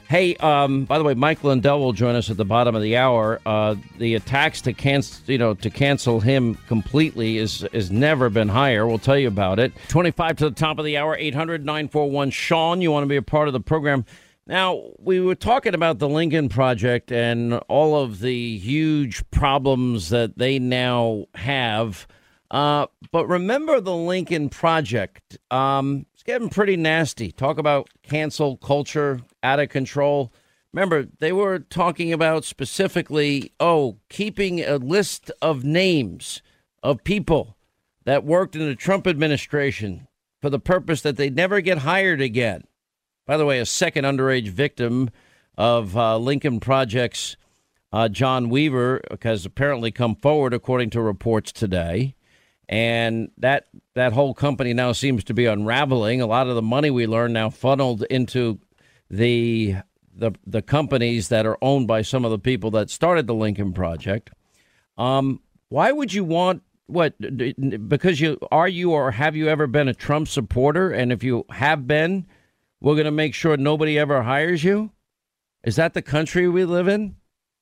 Hey, um, by the way, Mike Lindell will join us at the bottom of the hour. Uh, the attacks to cancel, you know, to cancel him completely is has never been higher. We'll tell you about it. Twenty-five to the top of the hour. 800-941 Sean, you want to be a part of the program? Now, we were talking about the Lincoln Project and all of the huge problems that they now have. Uh, but remember the Lincoln Project. Um, it's getting pretty nasty. Talk about cancel culture, out of control. Remember, they were talking about specifically, oh, keeping a list of names of people that worked in the Trump administration for the purpose that they never get hired again. By the way, a second underage victim of uh, Lincoln Project's uh, John Weaver has apparently come forward, according to reports today. And that that whole company now seems to be unraveling. A lot of the money we learn now funneled into the the the companies that are owned by some of the people that started the Lincoln Project. Um, why would you want what? Because you are you or have you ever been a Trump supporter? And if you have been, we're going to make sure nobody ever hires you. Is that the country we live in?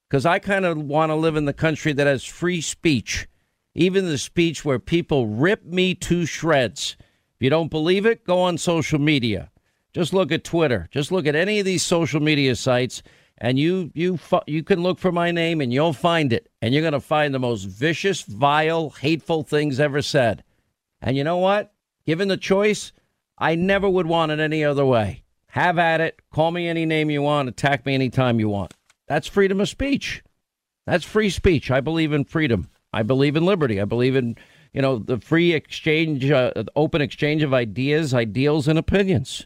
Because I kind of want to live in the country that has free speech, even the speech where people rip me to shreds. If you don't believe it, go on social media. Just look at Twitter. Just look at any of these social media sites, and you you you can look for my name, and you'll find it. And you're going to find the most vicious, vile, hateful things ever said. And you know what? Given the choice, I never would want it any other way. Have at it. Call me any name you want. Attack me anytime you want. That's freedom of speech. That's free speech. I believe in freedom. I believe in liberty. I believe in, you know, the free exchange, uh, open exchange of ideas, ideals, and opinions.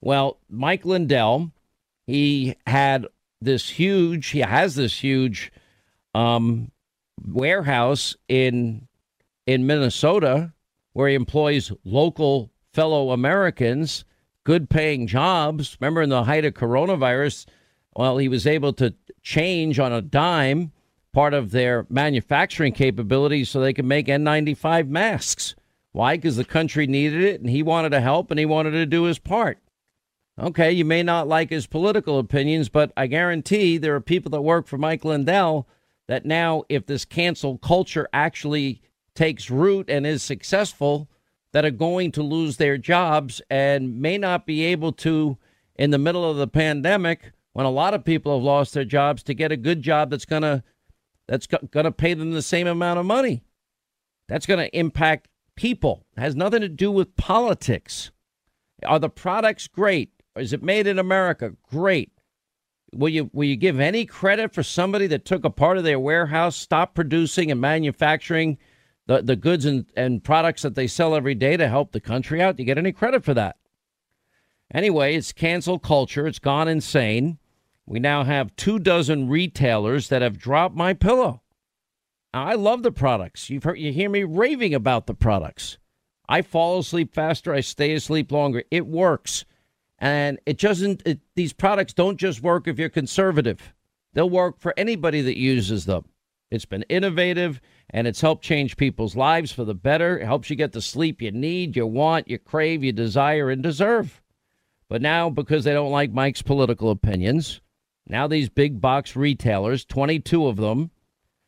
Well, Mike Lindell, he had this huge, he has this huge um, warehouse in in Minnesota where he employs local fellow Americans, good paying jobs. Remember in the height of coronavirus, well, he was able to change on a dime part of their manufacturing capabilities so they could make N95 masks. Why? Because the country needed it and he wanted to help and he wanted to do his part. Okay, you may not like his political opinions, but I guarantee there are people that work for Mike Lindell that now, if this cancel culture actually takes root and is successful, that are going to lose their jobs and may not be able to, in the middle of the pandemic, when a lot of people have lost their jobs to get a good job that's to that's to pay them the same amount of money. That's to impact people. It has nothing to do with politics. Are the products great? Is it made in America? Great. Will you will you give any credit for somebody that took a part of their warehouse, stopped producing and manufacturing the, the goods and, and products that they sell every day to help the country out? Do you get any credit for that? Anyway, it's cancel culture. It's gone insane. We now have two dozen retailers that have dropped my pillow. I love the products. You've heard you hear me raving about the products. I fall asleep faster, I stay asleep longer. It works. And it doesn't it, these products don't just work if you're conservative. They'll work for anybody that uses them. It's been innovative and it's helped change people's lives for the better. It helps you get the sleep you need, you want, you crave, you desire and deserve. But now because they don't like Mike's political opinions, now, these big box retailers, 22 of them,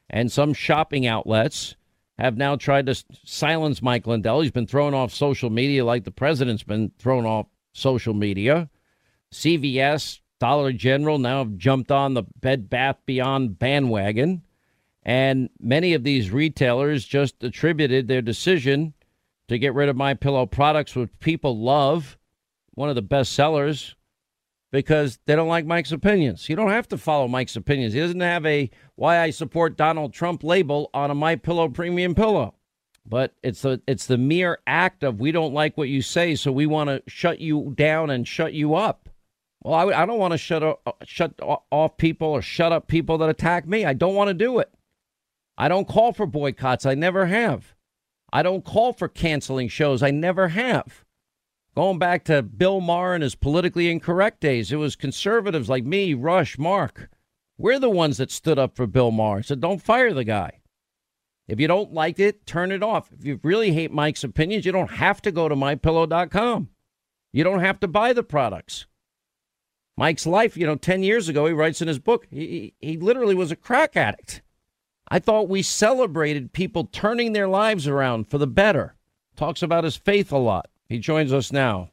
and some shopping outlets have now tried to silence Mike Lindell. He's been thrown off social media like the president's been thrown off social media. CVS, Dollar General now have jumped on the Bed Bath Beyond bandwagon. And many of these retailers just attributed their decision to get rid of my pillow products, which people love, one of the best sellers because they don't like Mike's opinions. You don't have to follow Mike's opinions. He doesn't have a why I support Donald Trump label on a My Pillow premium pillow. But it's the it's the mere act of we don't like what you say, so we want to shut you down and shut you up. Well, I, I don't want to shut shut off people or shut up people that attack me. I don't want to do it. I don't call for boycotts. I never have. I don't call for canceling shows. I never have. Going back to Bill Maher and his politically incorrect days, it was conservatives like me, Rush, Mark. We're the ones that stood up for Bill Maher. Said, don't fire the guy. If you don't like it, turn it off. If you really hate Mike's opinions, you don't have to go to mypillow.com. You don't have to buy the products. Mike's life, you know, 10 years ago, he writes in his book, he, he literally was a crack addict. I thought we celebrated people turning their lives around for the better. Talks about his faith a lot. He joins us now.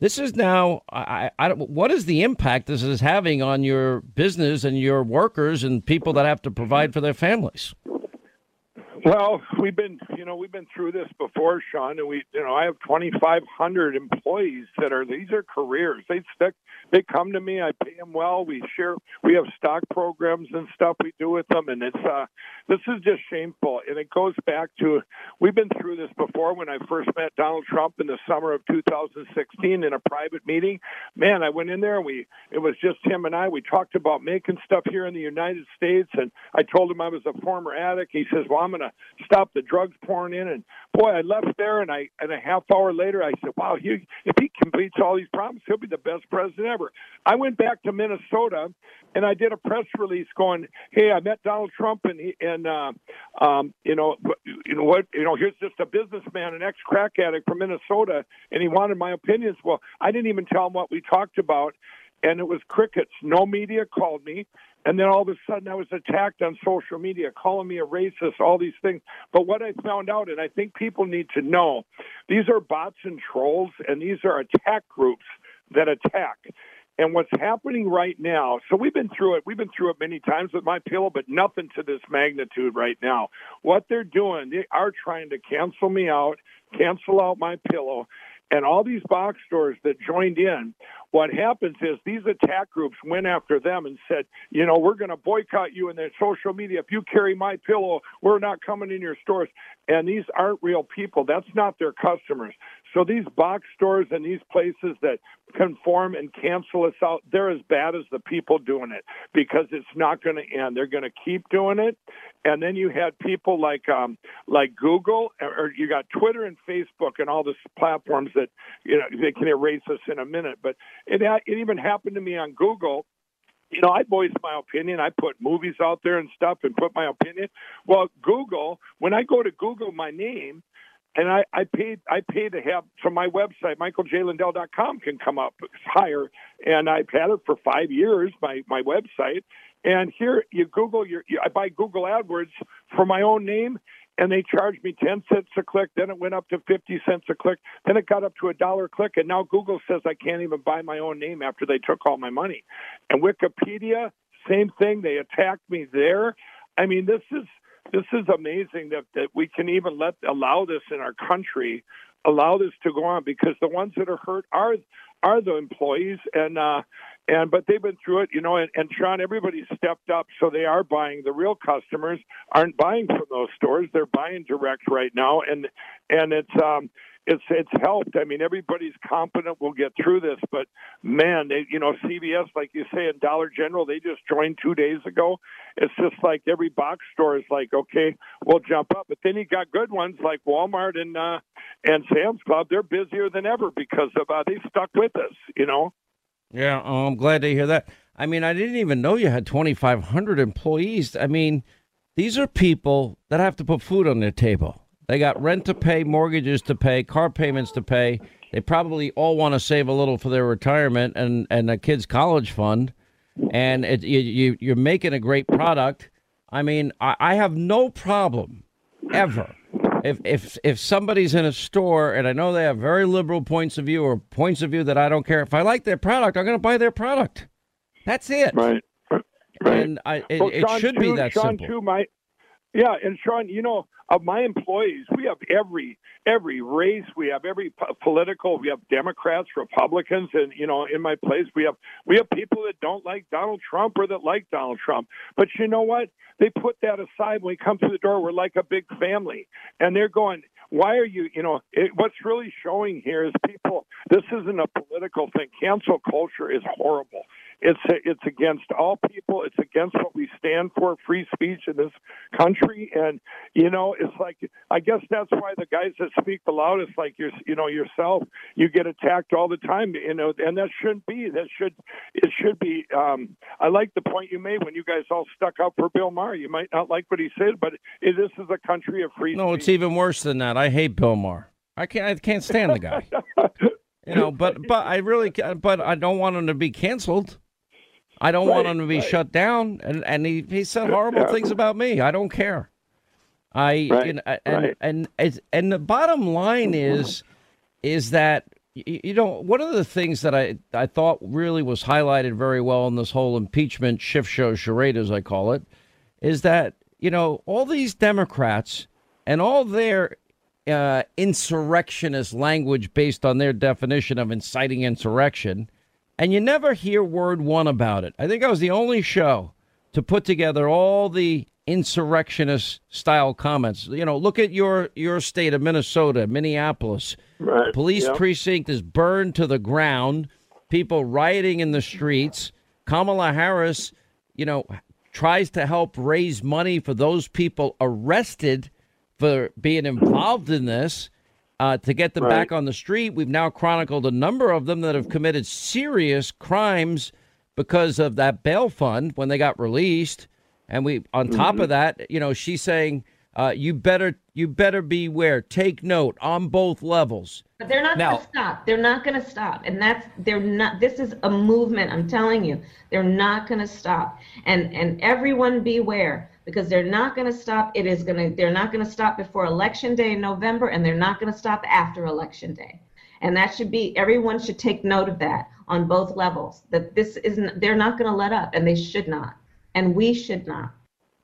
This is now, I, I, what is the impact this is having on your business and your workers and people that have to provide for their families? Well, we've been, you know, we've been through this before, Sean, and we, you know, I have 2,500 employees that are these are careers. They stick, they come to me. I pay them well. We share, we have stock programs and stuff we do with them, and it's, uh, this is just shameful. And it goes back to we've been through this before. When I first met Donald Trump in the summer of 2016 in a private meeting, man, I went in there and we, it was just him and I. We talked about making stuff here in the United States, and I told him I was a former addict. He says, "Well, I'm going to." stop the drugs pouring in. And boy, I left there, and I and a half hour later, I said, "Wow, he if he completes all these promises, he'll be the best president ever." I went back to Minnesota, and I did a press release going, "Hey, I met Donald Trump, and he, and uh, um, you know, you know what, you know, here's just a businessman, an ex crack addict from Minnesota, and he wanted my opinions." Well, I didn't even tell him what we talked about and it was crickets. No media called me. And then all of a sudden I was attacked on social media, calling me a racist, all these things. But what I found out, and I think people need to know, these are bots and trolls, and these are attack groups that attack. And what's happening right now, so we've been through it. We've been through it many times with my pillow, but nothing to this magnitude right now. What they're doing, they are trying to cancel me out, cancel out my pillow, and all these box stores that joined in, what happens is these attack groups went after them and said, you know, we're going to boycott you in their social media. If you carry my pillow, we're not coming in your stores. And these aren't real people. That's not their customers. So these box stores and these places that conform and cancel us out, they're as bad as the people doing it because it's not going to end. They're going to keep doing it. And then you had people like um, like Google, or you got Twitter and Facebook and all the platforms that you know they can erase us in a minute. But it it even happened to me on Google you know, I voice my opinion. I put movies out there and stuff and put my opinion. Well, Google, when I go to Google my name, and I, I paid I paid to have from my website michaeljlindell.com can come up higher, and I've had it for five years. My my website, and here you Google your you, I buy Google AdWords for my own name, and they charged me ten cents a click. Then it went up to fifty cents a click. Then it got up to a dollar a click, and now Google says I can't even buy my own name after they took all my money. And Wikipedia, same thing. They attacked me there. I mean, this is this is amazing that, that we can even let allow this in our country, allow this to go on because the ones that are hurt are are the employees and uh and but they've been through it, you know, and, and Sean, everybody stepped up, so they are buying. The real customers aren't buying from those stores; they're buying direct right now, and and it's um it's it's helped. I mean, everybody's confident we'll get through this, but man, they, you know, CVS, like you say, and Dollar General, they just joined two days ago. It's just like every box store is like, okay, we'll jump up. But then you got good ones like Walmart and uh, and Sam's Club. They're busier than ever because of uh, they stuck with us. You know. Yeah, oh, I'm glad to hear that. I mean, I didn't even know you had 2,500 employees. I mean, these are people that have to put food on their table. They got rent to pay, mortgages to pay, car payments to pay. They probably all want to save a little for their retirement and and a kid's college fund. And it, you, you you're making a great product. I mean, I, I have no problem ever if if if somebody's in a store and I know they have very liberal points of view or points of view that I don't care if I like their product, I'm going to buy their product. That's it. Right. Right. And I, it, well, it should too, be that Sean simple. Too, my, yeah, and Sean, you know, of my employees, we have every every race, we have every po- political, we have Democrats, Republicans, and you know, in my place, we have we have people that don't like Donald Trump or that like Donald Trump. But you know what? They put that aside when we come through the door. We're like a big family, and they're going. Why are you? You know, it, what's really showing here is people. This isn't a political thing. Cancel culture is horrible. It's it's against all people. It's against what we stand for, free speech in this country. And you know, it's like I guess that's why the guys that speak the loudest, like you, you know yourself, you get attacked all the time. You know, and that shouldn't be. That should it should be. Um, I like the point you made when you guys all stuck up for Bill Maher. You might not like what he said, but it, this is a country of free. No, speech. it's even worse than that. I hate Bill Maher. I can't. I can't stand the guy. you know, but but I really, but I don't want him to be canceled. I don't want him to be right. shut down. And and he, he said horrible Yeah. things about me. I don't care. I Right, you know, and, right. and and and the bottom line is is that you know one of the things that I I thought really was highlighted very well in this whole impeachment Schiff show charade as I call it is that you know all these Democrats and all their uh, insurrectionist language based on their definition of inciting insurrection, and you never hear word one about it. I think I was the only show to put together all the insurrectionist style comments. You know, look at your your state of Minnesota, Minneapolis. Right. Police Yep. precinct is burned to the ground. People rioting in the streets. Kamala Harris, you know, tries to help raise money for those people arrested for being involved in this uh, to get them Right. back on the street. We've now chronicled a number of them that have committed serious crimes because of that bail fund when they got released. And we, on top Mhm. of that, you know, she's saying, uh, "You better, you better beware. Take note on both levels." But they're not going to stop. They're not going to stop. And that's they're not this is a movement, I'm telling you. They're not going to stop. And and everyone beware because they're not going to stop. It is going to they're not going to stop before election day in November and they're not going to stop after election day. And that should be everyone should take note of that on both levels. That this isn't they're not going to let up and they should not. And we should not.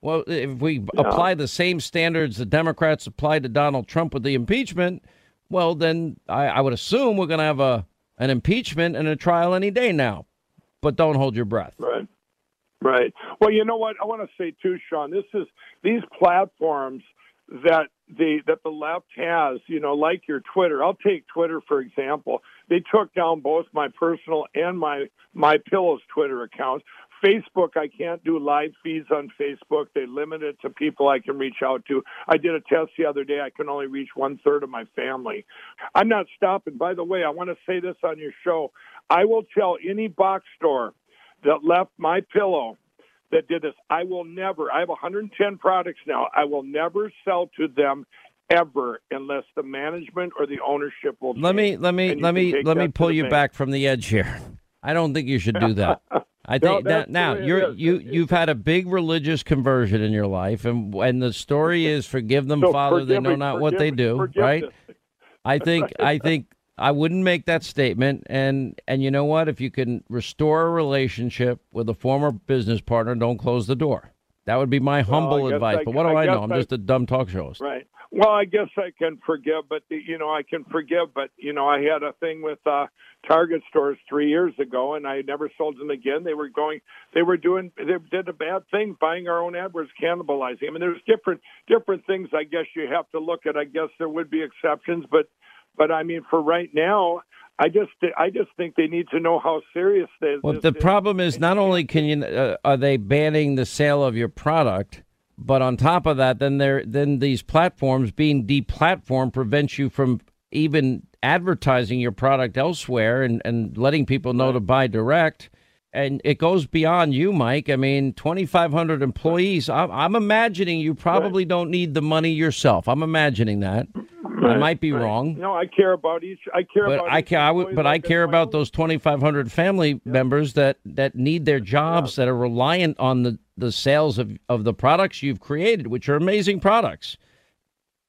Well, if we apply the same standards the Democrats applied to Donald Trump with the impeachment, well, then I, I would assume we're going to have a an impeachment and a trial any day now. But don't hold your breath. Right. Right. Well, you know what I want to say too, Sean. This is these platforms that the that the left has. You know, like your Twitter. I'll take Twitter for example. They took down both my personal and my my Pillows Twitter accounts. Facebook, I can't do live feeds on Facebook. They limit it to people I can reach out to. I did a test the other day. I can only reach one third of my family. I'm not stopping. By the way, I want to say this on your show. I will tell any box store that left my pillow that did this. I will never, I have 110 products now. I will never sell to them ever unless the management or the ownership will. Let me let me let me let me pull you bank. back from the edge here. I don't think you should do that. I think that's that now the way it you're is. you you've had a big religious conversion in your life, and and the story is forgive them, So Father, they know me, not what they do, right? I think I think I wouldn't make that statement, and and you know what? If you can restore a relationship with a former business partner, don't close the door. That would be my humble advice. I- but what do I I, know? I'm I- just a dumb talk show host. Right. Well, I guess I can forgive, but you know, I can forgive, but you know, I had a thing with uh Target stores three years ago, and I never sold them again. They were going, they were doing, they did a bad thing, buying our own AdWords, cannibalizing. I mean, there's different different things. I guess you have to look at. I guess there would be exceptions, but but I mean, for right now, I just I just think they need to know how serious they. Well, this the is. problem is not only can you uh, are they banning the sale of your product, but on top of that, then they're then these platforms being deplatformed prevents you from even advertising your product elsewhere and, and letting people know to buy direct. And it goes beyond you, Mike. I mean, 2,500 employees. I'm, I'm imagining you probably don't need the money yourself. I'm imagining that. I might be right. wrong. No, I care about each. I care But about. I care, I would, but I care about those 2,500 family members that that need their jobs that are reliant on the the sales of of the products you've created, which are amazing products.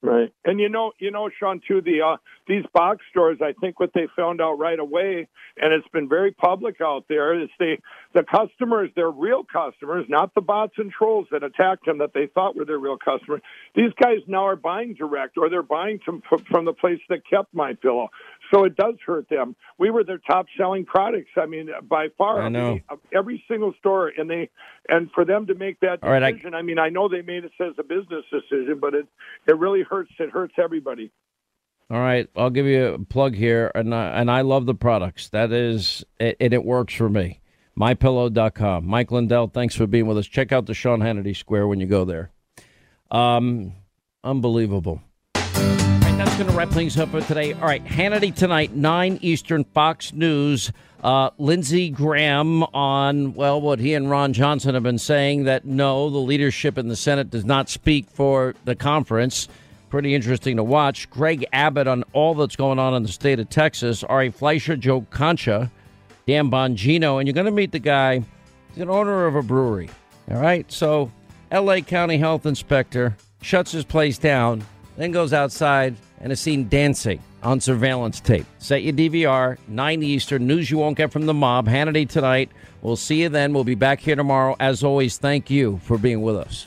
Right. And you know, you know, Sean, too, the uh, these box stores. I think what they found out right away, and it's been very public out there, is they the customers, they're real customers, not the bots and trolls that attacked them that they thought were their real customers. These guys now are buying direct, or they're buying from from the place that kept my pillow. So it does hurt them. We were their top selling products. I mean, by far. I know. Every single store, and they and for them to make that All right, I- decision. I mean, I know they made it as a business decision, but it it really hurts. It hurts everybody. All right, I'll give you a plug here, and I, and I love the products. That is, it, and it works for me. MyPillow.com. Mike Lindell, thanks for being with us. Check out the Sean Hannity Square when you go there. Um, unbelievable. That's going to wrap things up for today. All right, Hannity tonight, 9 Eastern, Fox News. Uh, Lindsey Graham on, well, what he and Ron Johnson have been saying that no, the leadership in the Senate does not speak for the conference. Pretty interesting to watch. Greg Abbott on all that's going on in the state of Texas. Ari Fleischer, Joe Concha, Dan Bongino, and you're going to meet the guy. He's an owner of a brewery. All right, so L.A. County Health Inspector shuts his place down, then goes outside and is seen dancing on surveillance tape. Set your DVR, 9 Eastern, news you won't get from the mob. Hannity tonight. We'll see you then. We'll be back here tomorrow. As always, thank you for being with us.